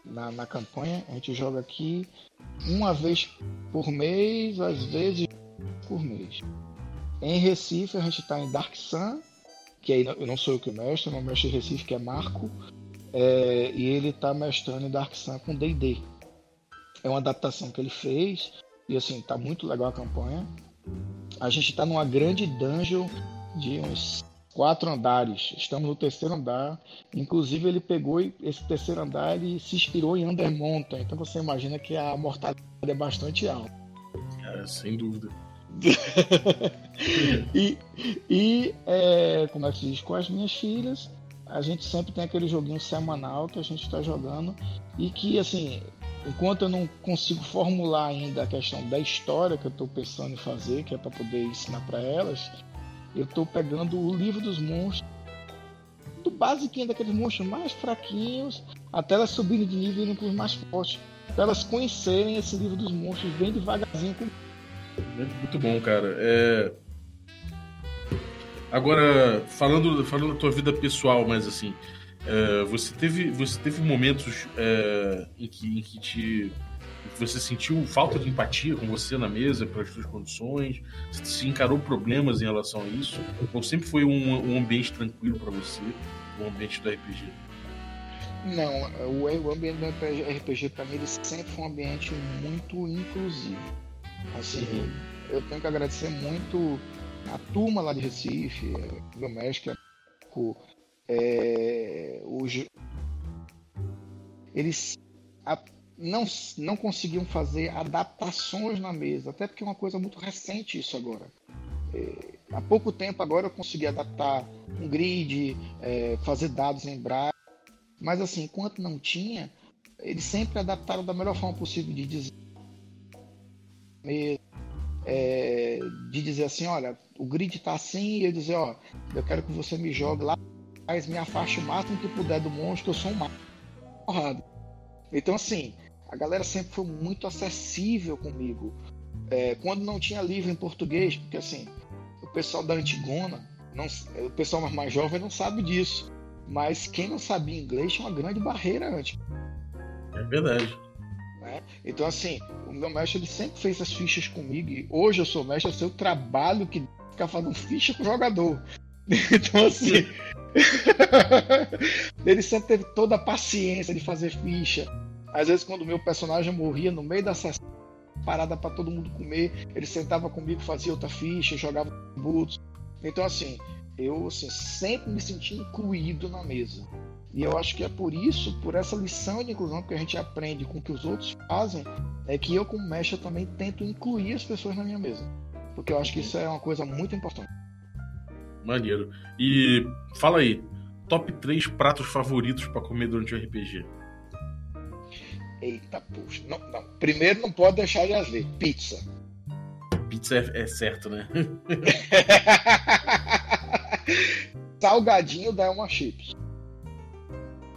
na, na campanha. A gente joga aqui uma vez por mês, às vezes por mês. Em Recife, a gente está em Dark Sun, que aí eu não sou eu que mestre, o mestre de Recife, que é Marco, é, e ele está mestrando em Dark Sun com D&D. É uma adaptação que ele fez, e assim, tá muito legal a campanha. A gente está numa grande dungeon de uns quatro andares. Estamos no terceiro andar. Inclusive, ele pegou esse terceiro andar e se inspirou em Undermountain. Então, você imagina que a mortalidade é bastante alta. É, sem dúvida. [laughs] e e é, como é que se diz? Com as minhas filhas, a gente sempre tem aquele joguinho semanal que a gente está jogando e que, assim, enquanto eu não consigo formular ainda a questão da história que eu estou pensando em fazer, que é para poder ensinar para elas, eu estou pegando o livro dos monstros, do basiquinho daqueles monstros mais fraquinhos, até elas subirem de nível e indo para os mais fortes, para elas conhecerem esse livro dos monstros bem devagarzinho. Muito bom, cara. É... Agora, falando, falando da tua vida pessoal, mas assim, é, você teve você teve momentos é, em, que, em que te você sentiu falta de empatia com você na mesa pelas suas condições? Se encarou problemas em relação a isso? Ou sempre foi um, um ambiente tranquilo para você o ambiente do RPG não o, o ambiente do RPG para mim ele sempre foi um ambiente muito inclusivo. Assim uhum. eu tenho que agradecer muito a turma lá de Recife meu mestre é, os, eles a, não, não conseguiam fazer adaptações na mesa, até porque é uma coisa muito recente isso agora. É, há pouco tempo agora eu consegui adaptar um grid, é, fazer dados em braille, mas assim, enquanto não tinha, eles sempre adaptaram da melhor forma possível de dizer, é, de dizer assim, olha, o grid está assim, e eu dizer, ó, eu quero que você me jogue lá mas me afaste o máximo que puder do monstro, que eu sou um porrada. Então, assim, a galera sempre foi muito acessível comigo. É, quando não tinha livro em português, porque assim, o pessoal da Antigona, não, o pessoal mais jovem não sabe disso. Mas quem não sabia inglês tinha uma grande barreira antes. É verdade. Né? Então, assim, o meu mestre ele sempre fez as fichas comigo. E hoje eu sou mestre, eu sei o trabalho que ficar fazendo ficha com o jogador. [laughs] Então, assim, [laughs] ele sempre teve toda a paciência de fazer ficha. Às vezes, quando o meu personagem morria no meio da sessão, parada para todo mundo comer, ele sentava comigo, fazia outra ficha, jogava butos. Então, assim, eu assim, sempre me senti incluído na mesa. E eu acho que é por isso, por essa lição de inclusão que a gente aprende com o que os outros fazem, é que eu, como mestre, também tento incluir as pessoas na minha mesa. Porque eu acho que isso é uma coisa muito importante. Maneiro. E fala aí, top 3 pratos favoritos para comer durante o RPG. Eita, puxa. Não, não. Primeiro não pode deixar de haver. Pizza. Pizza é, é certo, né? [laughs] Salgadinho da uma chips.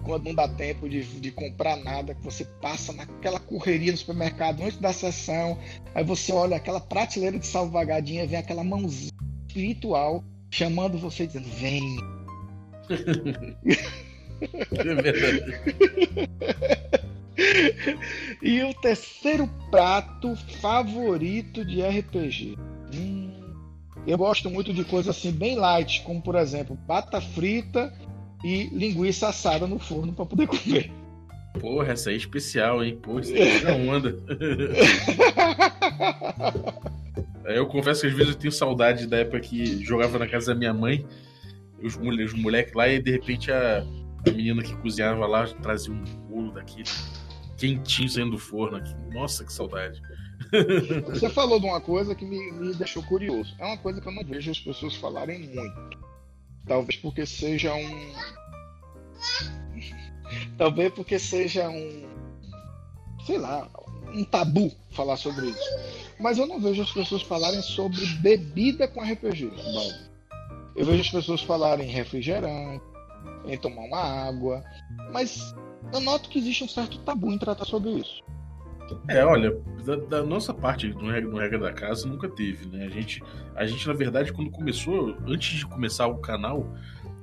Quando não dá tempo de, de comprar nada, que você passa naquela correria no supermercado antes da sessão, aí você olha aquela prateleira de salgadinho, vem aquela mãozinha espiritual chamando você dizendo: Vem. É [laughs] verdade. E o terceiro prato favorito de RPG. Hum, eu gosto muito de coisas assim bem light, como por exemplo, bata frita e linguiça assada no forno para poder comer. Porra, essa aí é especial, hein? Porra, isso [laughs] aí é onda. eu confesso que às vezes eu tenho saudade da época que jogava na casa da minha mãe, os, mole os moleques lá, e de repente a, a menina que cozinhava lá trazia um bolo daquele quentinho saindo do forno aqui. Nossa, que saudade. Você falou de uma coisa que me, me deixou curioso. É uma coisa que eu não vejo as pessoas falarem muito. Talvez porque seja um. Talvez porque seja um. Sei lá, um tabu falar sobre isso. Mas eu não vejo as pessoas falarem sobre bebida com RPG. Não. Eu vejo as pessoas falarem em refrigerante, em tomar uma água. Mas eu noto que existe um certo tabu em tratar sobre isso. É, olha, da, da nossa parte no regra, no regra da casa nunca teve, né? A gente, a gente, na verdade, quando começou, antes de começar o canal,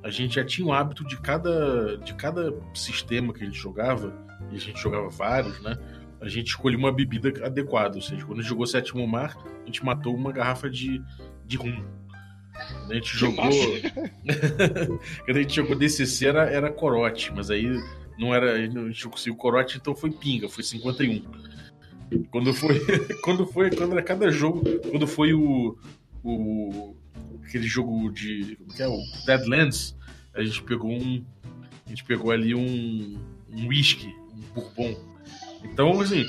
a gente já tinha o hábito de cada, de cada sistema que a gente jogava, e a gente jogava vários, né? A gente escolheu uma bebida adequada. Ou seja, quando a gente jogou Sétimo Mar, a gente matou uma garrafa de, de rum. Quando a gente jogou. [laughs] quando a gente jogou DCC era, era corote, mas aí não era. A gente conseguiu corote, então foi pinga, foi 51. Quando foi. [laughs] Quando foi. Quando era cada jogo. Quando foi o. o aquele jogo de. Como que é? O Deadlands, a gente pegou um. A gente pegou ali um. Um whisky, um bourbon. Então, assim.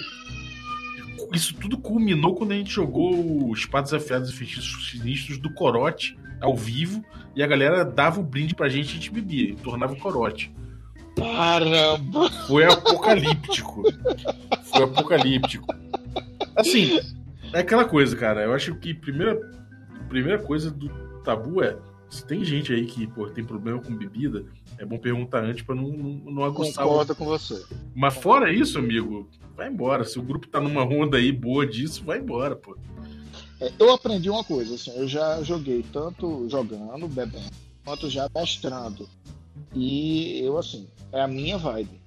Isso tudo culminou quando a gente jogou os Espadas Afiadas e Feitiços Sinistros do Corote ao vivo e a galera dava o brinde pra gente e a gente bebia, tornava o corote. Caramba! Foi apocalíptico. Foi apocalíptico. Assim, é aquela coisa, cara. Eu acho que primeira, primeira coisa do tabu é se tem gente aí que pô, tem problema com bebida, é bom perguntar antes pra não, não, não aguçar. Concordo o... com você. Mas fora isso, amigo, vai embora. Se o grupo tá numa onda aí boa disso, vai embora, pô. É, eu aprendi uma coisa, assim, eu já joguei tanto jogando, bebendo, quanto já mestrando. E eu, assim, é a minha vibe.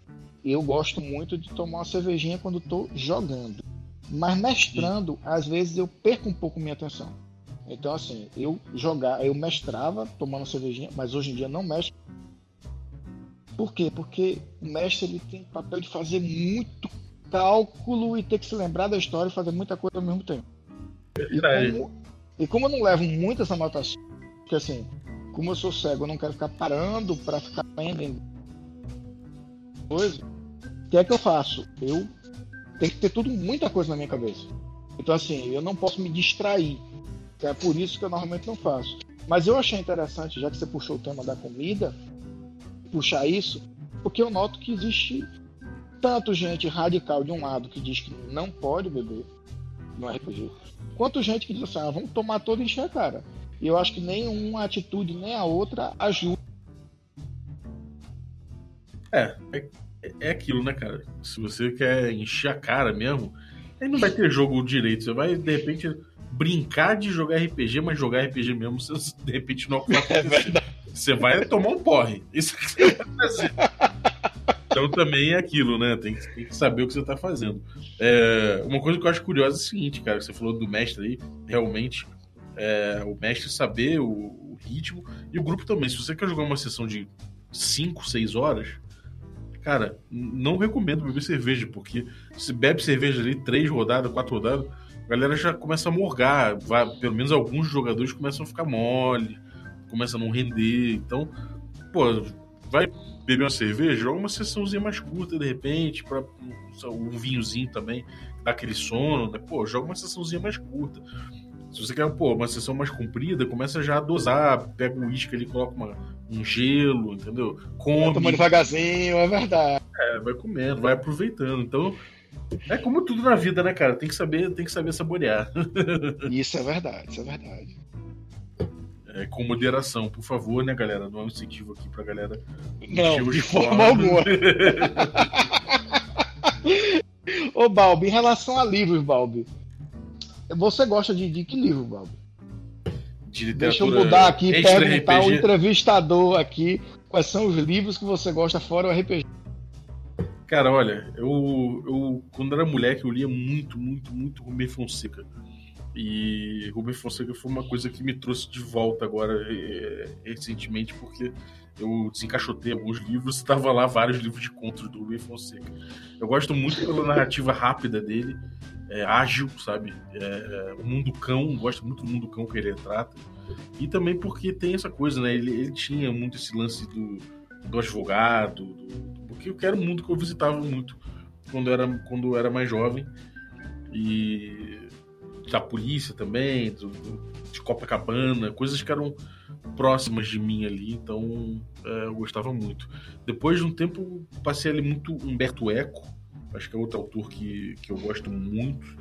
Eu gosto muito de tomar uma cervejinha quando estou jogando. Mas mestrando, às vezes eu perco um pouco minha atenção. Então, assim, eu jogar, eu mestrava tomando cervejinha, mas hoje em dia não mestro. Por quê? Porque o mestre ele tem o papel de fazer muito cálculo e ter que se lembrar da história e fazer muita coisa ao mesmo tempo. E como, e como eu não levo muito essa anotação, porque assim, como eu sou cego, eu não quero ficar parando para ficar lendo coisa. O que é que eu faço? Eu tenho que ter tudo, muita coisa na minha cabeça. Então, assim, eu não posso me distrair. É por isso que eu normalmente não faço. Mas eu achei interessante, já que você puxou o tema da comida, puxar isso, porque eu noto que existe tanto gente radical de um lado que diz que não pode beber no RPG, quanto gente que diz assim, ah, vamos tomar todo e encher a cara. E eu acho que nenhuma atitude nem a outra ajuda. É, é, é aquilo, né, cara? Se você quer encher a cara mesmo, aí não vai ter jogo direito. Você vai, de repente, brincar de jogar RPG, mas jogar RPG mesmo, você, de repente não vai [laughs] É. Você vai tomar um porre. Isso que você vai fazer. Então também é aquilo, né? Tem que, tem que saber o que você tá fazendo. É, uma coisa que eu acho curiosa é o seguinte, cara. Você falou do mestre aí, realmente é, o mestre saber o, o, ritmo e o grupo também. Se você quer jogar uma sessão de 5, 6 horas, cara, não recomendo beber cerveja, porque se bebe cerveja ali, 3 rodadas, 4 rodadas, a galera já começa a morgar. Vai, pelo menos alguns jogadores começam a ficar mole, começam a não render. Então, pô, vai beber uma cerveja, joga uma sessãozinha mais curta de repente, para um vinhozinho também, dá aquele sono, né? Pô, joga uma sessãozinha mais curta Se você quer, pô, uma sessão mais comprida, começa já a dosar, pega o uísque ali, coloca uma, um gelo, entendeu? Come. Toma devagarzinho, é verdade. É, vai comendo, vai aproveitando. Então, é como tudo na vida, né, cara? Tem que saber, tem que saber saborear. [laughs] Isso é verdade, isso é verdade. É, com moderação, por favor, né, galera? Não é um incentivo aqui pra galera. Não, de forma alguma. [laughs] Ô, Balbi, em relação a livros, Balbi, você gosta de, de que livro, Balbi? De Deixa eu mudar aqui e perguntar ao entrevistador aqui quais são os livros que você gosta fora o RPG. Cara, olha, eu, eu quando era moleque eu lia muito, muito, muito Rubem Fonseca. E Rubem Fonseca foi uma coisa que me trouxe de volta agora é, recentemente, porque eu desencaixotei alguns livros [laughs] estava lá vários livros de contos do Rubem Fonseca. Eu gosto muito pela narrativa rápida dele, é, ágil, sabe? É, o mundo cão, gosto muito do mundo cão que ele retrata. E também porque tem essa coisa, né? Ele, ele tinha muito esse lance do, do advogado, do, porque eu quero um mundo que eu visitava muito quando eu era, quando era mais jovem. E da polícia também, do, do, de Copacabana, coisas que eram próximas de mim ali, então é, eu gostava muito. Depois de um tempo, passei ali muito Humberto Eco, acho que é outro autor que, que eu gosto muito.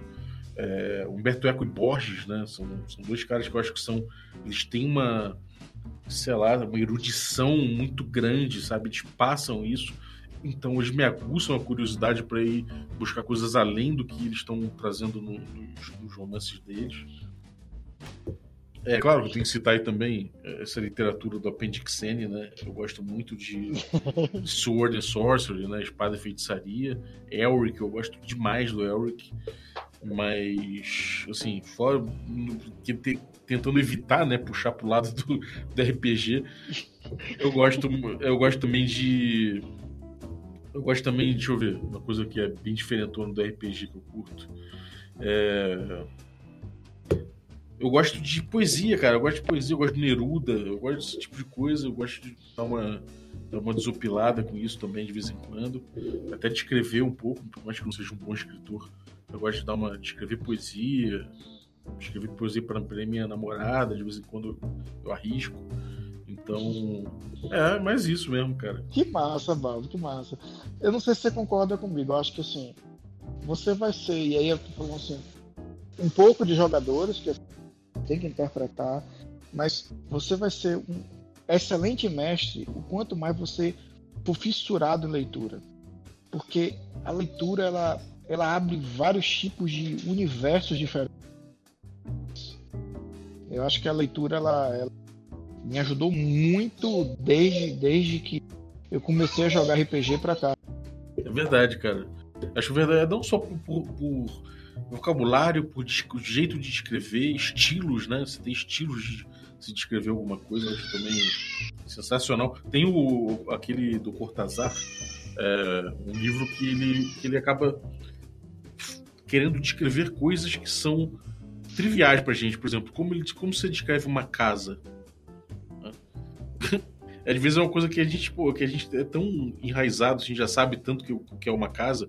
É, Humberto Eco e Borges, né? São, são dois caras que eu acho que são. Eles têm uma, sei lá, uma erudição muito grande, sabe? Eles passam isso. Então eles me aguçam a curiosidade para ir buscar coisas além do que eles estão trazendo no, nos, nos, romances deles. É claro, eu tenho que citar aí também essa literatura do Appendix N, né? Eu gosto muito de [laughs] Sword and Sorcery, né? Espada e Feitiçaria. Elric, eu gosto demais do Elric. Mas, assim, fora tentando evitar, né, puxar pro lado do, do RPG, eu gosto, eu gosto também de eu gosto também, deixa eu ver, uma coisa que é bem diferentona do RPG que eu curto. É... Eu gosto de poesia, cara. Eu gosto de poesia, eu gosto de Neruda, eu gosto desse tipo de coisa, eu gosto de dar uma, dar uma desopilada com isso também de vez em quando. Até de escrever um pouco, por mais que não seja um bom escritor. Eu gosto de dar uma. de escrever poesia, escrever poesia para minha namorada, de vez em quando eu, eu arrisco. Então, é mais isso mesmo, cara. Que massa, Baldo, que massa. Eu não sei se você concorda comigo, eu acho que assim, você vai ser, e aí eu tô falando assim, um pouco de jogadores que tem que interpretar, mas você vai ser um excelente mestre o quanto mais você for fissurado em leitura. Porque a leitura ela, ela abre vários tipos de universos diferentes. Eu acho que a leitura ela, ela me ajudou muito desde, desde que eu comecei a jogar RPG pra cá. É verdade, cara. Acho verdade, não só por, por, por vocabulário, por jeito de escrever, estilos, né? Você tem estilos de se descrever alguma coisa, acho também sensacional. Tem o aquele do Cortázar, é, um livro que ele, que ele acaba querendo descrever coisas que são triviais pra gente. Por exemplo, como, ele, como você descreve uma casa? [laughs] Às vezes é uma coisa que a gente, pô, que a gente é tão enraizado, a gente já sabe tanto que, que é uma casa,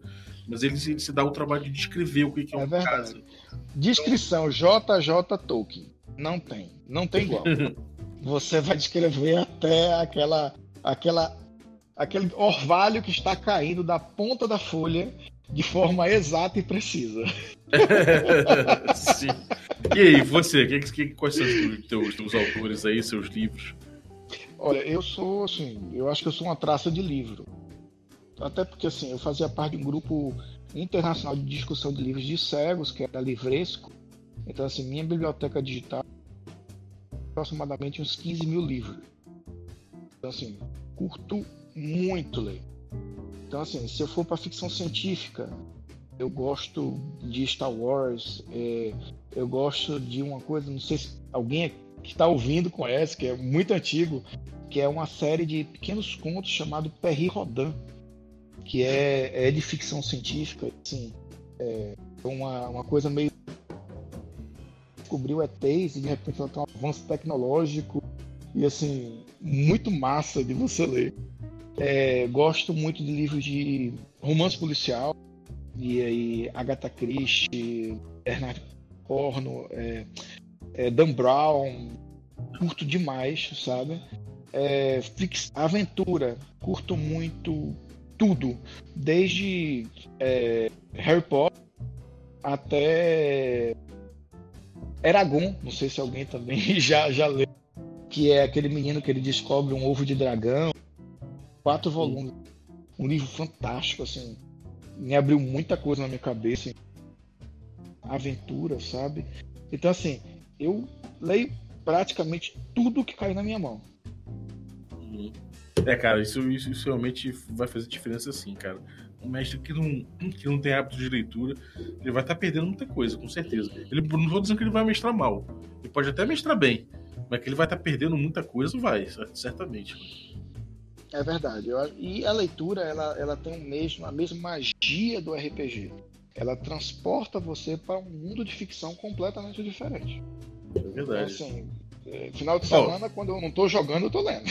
mas ele, ele se dá o trabalho de descrever o que, que é, é uma verdade. casa. Descrição JJ Tolkien. Não tem. Não tem igual. [laughs] Você vai descrever até aquela, aquela, aquele orvalho que está caindo da ponta da folha de forma exata e precisa. [laughs] Sim. E aí, você? Que, que, quais são os teus, teus autores aí, seus livros? Olha, eu sou assim, eu acho que eu sou uma traça de livro. Até porque assim, eu fazia parte de um grupo internacional de discussão de livros de cegos, que era Livresco. Então assim, minha biblioteca digital aproximadamente uns 15 mil livros. Então assim, curto muito ler. Então assim, se eu for para ficção científica, eu gosto de Star Wars, é, eu gosto de uma coisa, não sei se alguém que está ouvindo conhece, que é muito antigo, que é uma série de pequenos contos chamado Perry Rodin, que é, é de ficção científica, assim, é uma, uma coisa meio descobriu ETs e de repente ela tem um avanço tecnológico e assim muito massa de você ler. É, gosto muito de livros de romance policial e aí Agatha Christie, Bernard Corno, é, é, Dan Brown, curto demais, sabe? É, fix, aventura, curto muito tudo, desde é, Harry Potter até Eragon, não sei se alguém também [laughs] já, já leu, que é aquele menino que ele descobre um ovo de dragão, quatro volumes, um livro fantástico, assim, me abriu muita coisa na minha cabeça, assim, aventura, sabe? Então, assim, eu leio praticamente tudo que cai na minha mão. Uhum. É, cara, isso, isso, isso realmente vai fazer diferença sim, cara. Um mestre que não, que não tem hábito de leitura, ele vai estar tá perdendo muita coisa, com certeza. Ele, não vou dizendo que ele vai mestrar mal. Ele pode até mestrar bem, mas que ele vai estar tá perdendo muita coisa, vai, certamente. É verdade. E a leitura, ela, ela tem o mesmo, a mesma magia do RPG. Ela transporta você para um mundo de ficção completamente diferente. É verdade. Então, assim, é, final de semana, oh. quando eu não estou jogando, eu estou lendo.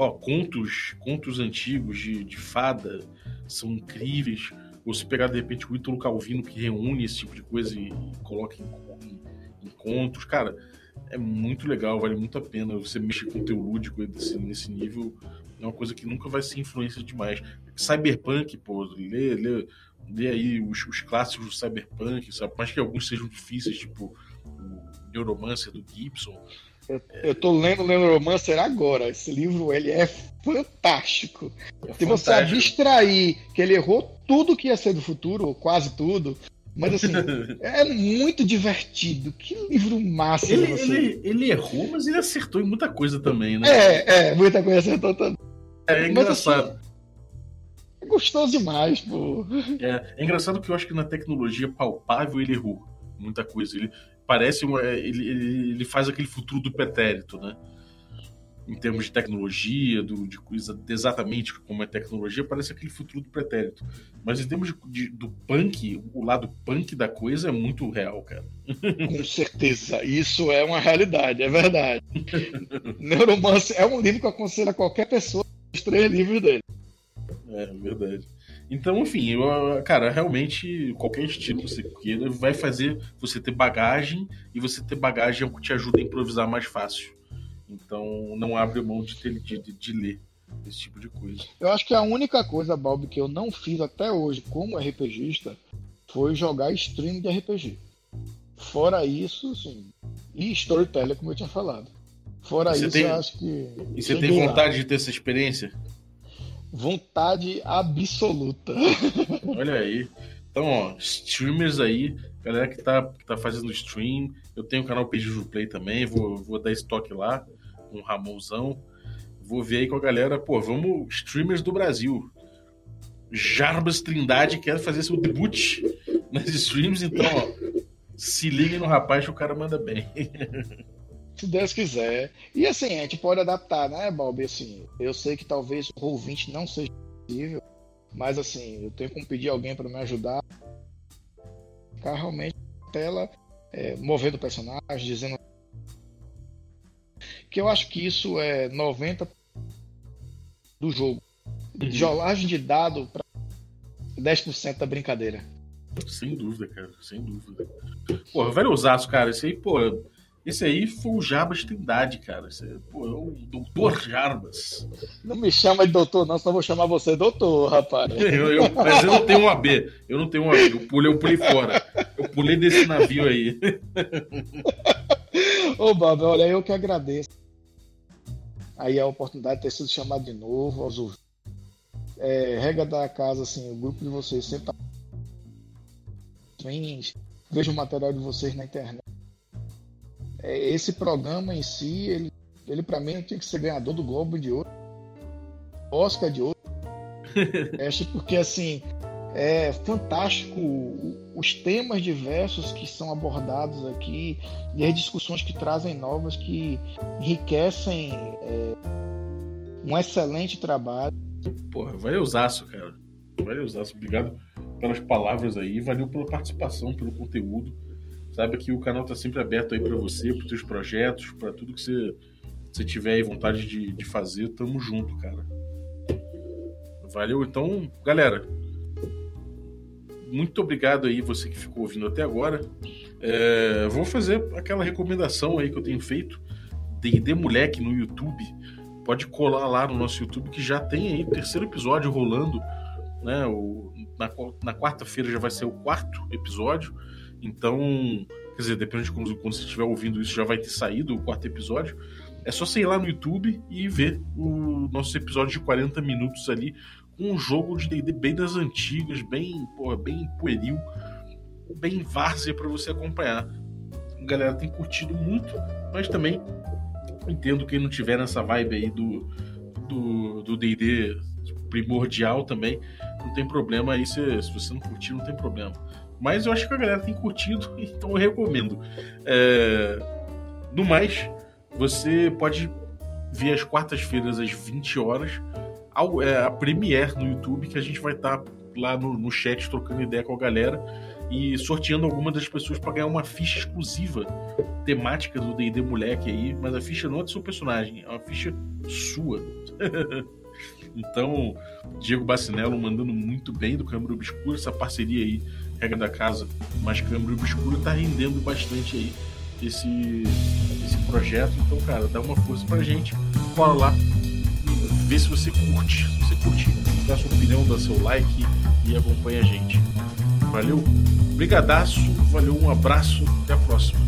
Ó, contos, contos antigos de, de fada são incríveis. Ou se pegar de repente o Ítalo Calvino que reúne esse tipo de coisa e, coloca em, em, em contos, cara, é muito legal, vale muito a pena você mexer com o teu lúdico desse, nesse nível. É uma coisa que nunca vai ser influência demais. Cyberpunk, pô, lê, lê, lê aí os, os clássicos do Cyberpunk, sabe? Mas que alguns sejam difíceis, tipo o Neuromancer do Gibson. Eu, eu tô lendo o Neuromancer agora. Esse livro ele é fantástico. É Se você abstrair que ele errou tudo que ia ser do futuro, ou quase tudo, mas assim, [laughs] é muito divertido. Que livro massa. Ele, ele, ele, errou, mas ele acertou em muita coisa também, né? É, é, muita coisa acertou também. É, é engraçado. Mas, assim, é gostoso demais, pô. É, é engraçado que eu acho que na tecnologia palpável ele errou muita coisa. Ele, parece uma, é, ele, ele, ele, faz aquele futuro do pretérito, né? Em termos de tecnologia, do, de coisa exatamente como é tecnologia, parece aquele futuro do pretérito. Mas em termos de, de, do punk, o lado punk da coisa é muito real, cara. Com certeza, isso é uma realidade, é verdade. [laughs] Neuromancer é um livro que eu aconselho a qualquer pessoa os três livros dele. É, verdade. Então, enfim, eu, cara, realmente qualquer estilo que você queira vai fazer você ter bagagem e você ter bagagem é o que te ajuda a improvisar mais fácil. Então, não abre mão de, ter, de, de, de ler esse tipo de coisa. Eu acho que a única coisa, Bob, que eu não fiz até hoje como RPGista foi jogar stream de RPG. Fora isso, sim. E storytelling, como eu tinha falado. Fora isso, tem... eu acho que. E você tem vontade lá. de ter essa experiência? Vontade absoluta. [laughs] Olha aí. Então, ó, streamers aí, galera que tá, que tá fazendo stream. Eu tenho o canal Pedido Play também, vou, vou dar estoque lá, o Ramonzão. Vou ver aí com a galera, pô, vamos, streamers do Brasil. Jarbas Trindade quer fazer seu debut nas streams, então, ó, se liguem no rapaz que o cara manda bem. [laughs] Se Deus quiser. E assim, a gente pode adaptar, né, Bob? Assim, eu sei que talvez o ouvinte não seja possível, mas assim, eu tenho como pedir alguém para me ajudar. Ficar realmente na tela, é, movendo o personagem, dizendo. Que eu acho que isso é 90% do jogo. Uhum. Jolagem de dado para 10% da brincadeira. Sem dúvida, cara, sem dúvida. Porra, velho Osasco, cara, isso aí, pô, esse aí foi o Jarbas Trindade, cara. Esse, pô, é o doutor Jarbas. Não me chama de doutor, não, só vou chamar você doutor, rapaz. [laughs] Eu, eu, mas eu não tenho um AB. Eu não tenho um AB. Eu pulei, eu pulei fora. Eu pulei desse navio aí. [laughs] Ô, Bob, olha, eu que agradeço. Aí a oportunidade de ter sido chamado de novo aos ouvintes. É, regra da casa, assim, o grupo de vocês sempre tá... Vejo o material de vocês na internet esse programa em si, ele, ele para mim tem que ser ganhador do Globo de Ouro, Oscar de Ouro. [laughs] Acho porque assim é fantástico os temas diversos que são abordados aqui e as discussões que trazem novas que enriquecem é, um excelente trabalho. Porra, valeu usaço, cara. Valeu usaço. Obrigado pelas palavras aí, valeu pela participação, pelo conteúdo. Saiba que o canal está sempre aberto aí para você, para os seus projetos, para tudo que você, você tiver aí vontade de, de fazer. Tamo junto, cara. Valeu. Então, galera, muito obrigado aí você que ficou ouvindo até agora. É, vou fazer aquela recomendação aí que eu tenho feito, D&D Moleque no YouTube. Pode colar lá no nosso YouTube que já tem aí o terceiro episódio rolando, né? O, na, na quarta-feira já vai ser o quarto episódio. Então, quer dizer, depende de quando, quando você estiver ouvindo isso, já vai ter saído o quarto episódio. É só você ir lá no YouTube e ver o nosso episódio de 40 minutos ali, com um jogo de D&D bem das antigas, bem, porra, bem pueril, bem várzea para você acompanhar. A galera tem curtido muito, mas também entendo quem não tiver nessa vibe aí do do D&D primordial também, não tem problema aí, se, se você não curtir, não tem problema. Mas eu acho que a galera tem curtido, [laughs] então eu recomendo. É... No mais, você pode ver as quartas-feiras às 20 horas é, a Premiere no YouTube, que a gente vai estar tá lá no, no chat trocando ideia com a galera e sorteando algumas das pessoas para ganhar uma ficha exclusiva temática do D&D moleque aí, mas a ficha não é do seu personagem, é uma ficha sua. [laughs] então, Diego Bacinello mandando muito bem do Câmara Obscura, essa parceria aí, regra da casa, mas Câmara Obscura tá rendendo bastante aí esse, esse projeto. Então, cara, dá uma força pra gente, cola lá, vê se você curte. Se você curte, dá sua opinião, dá seu like e acompanha a gente. Valeu, brigadaço, valeu, um abraço, até a próxima.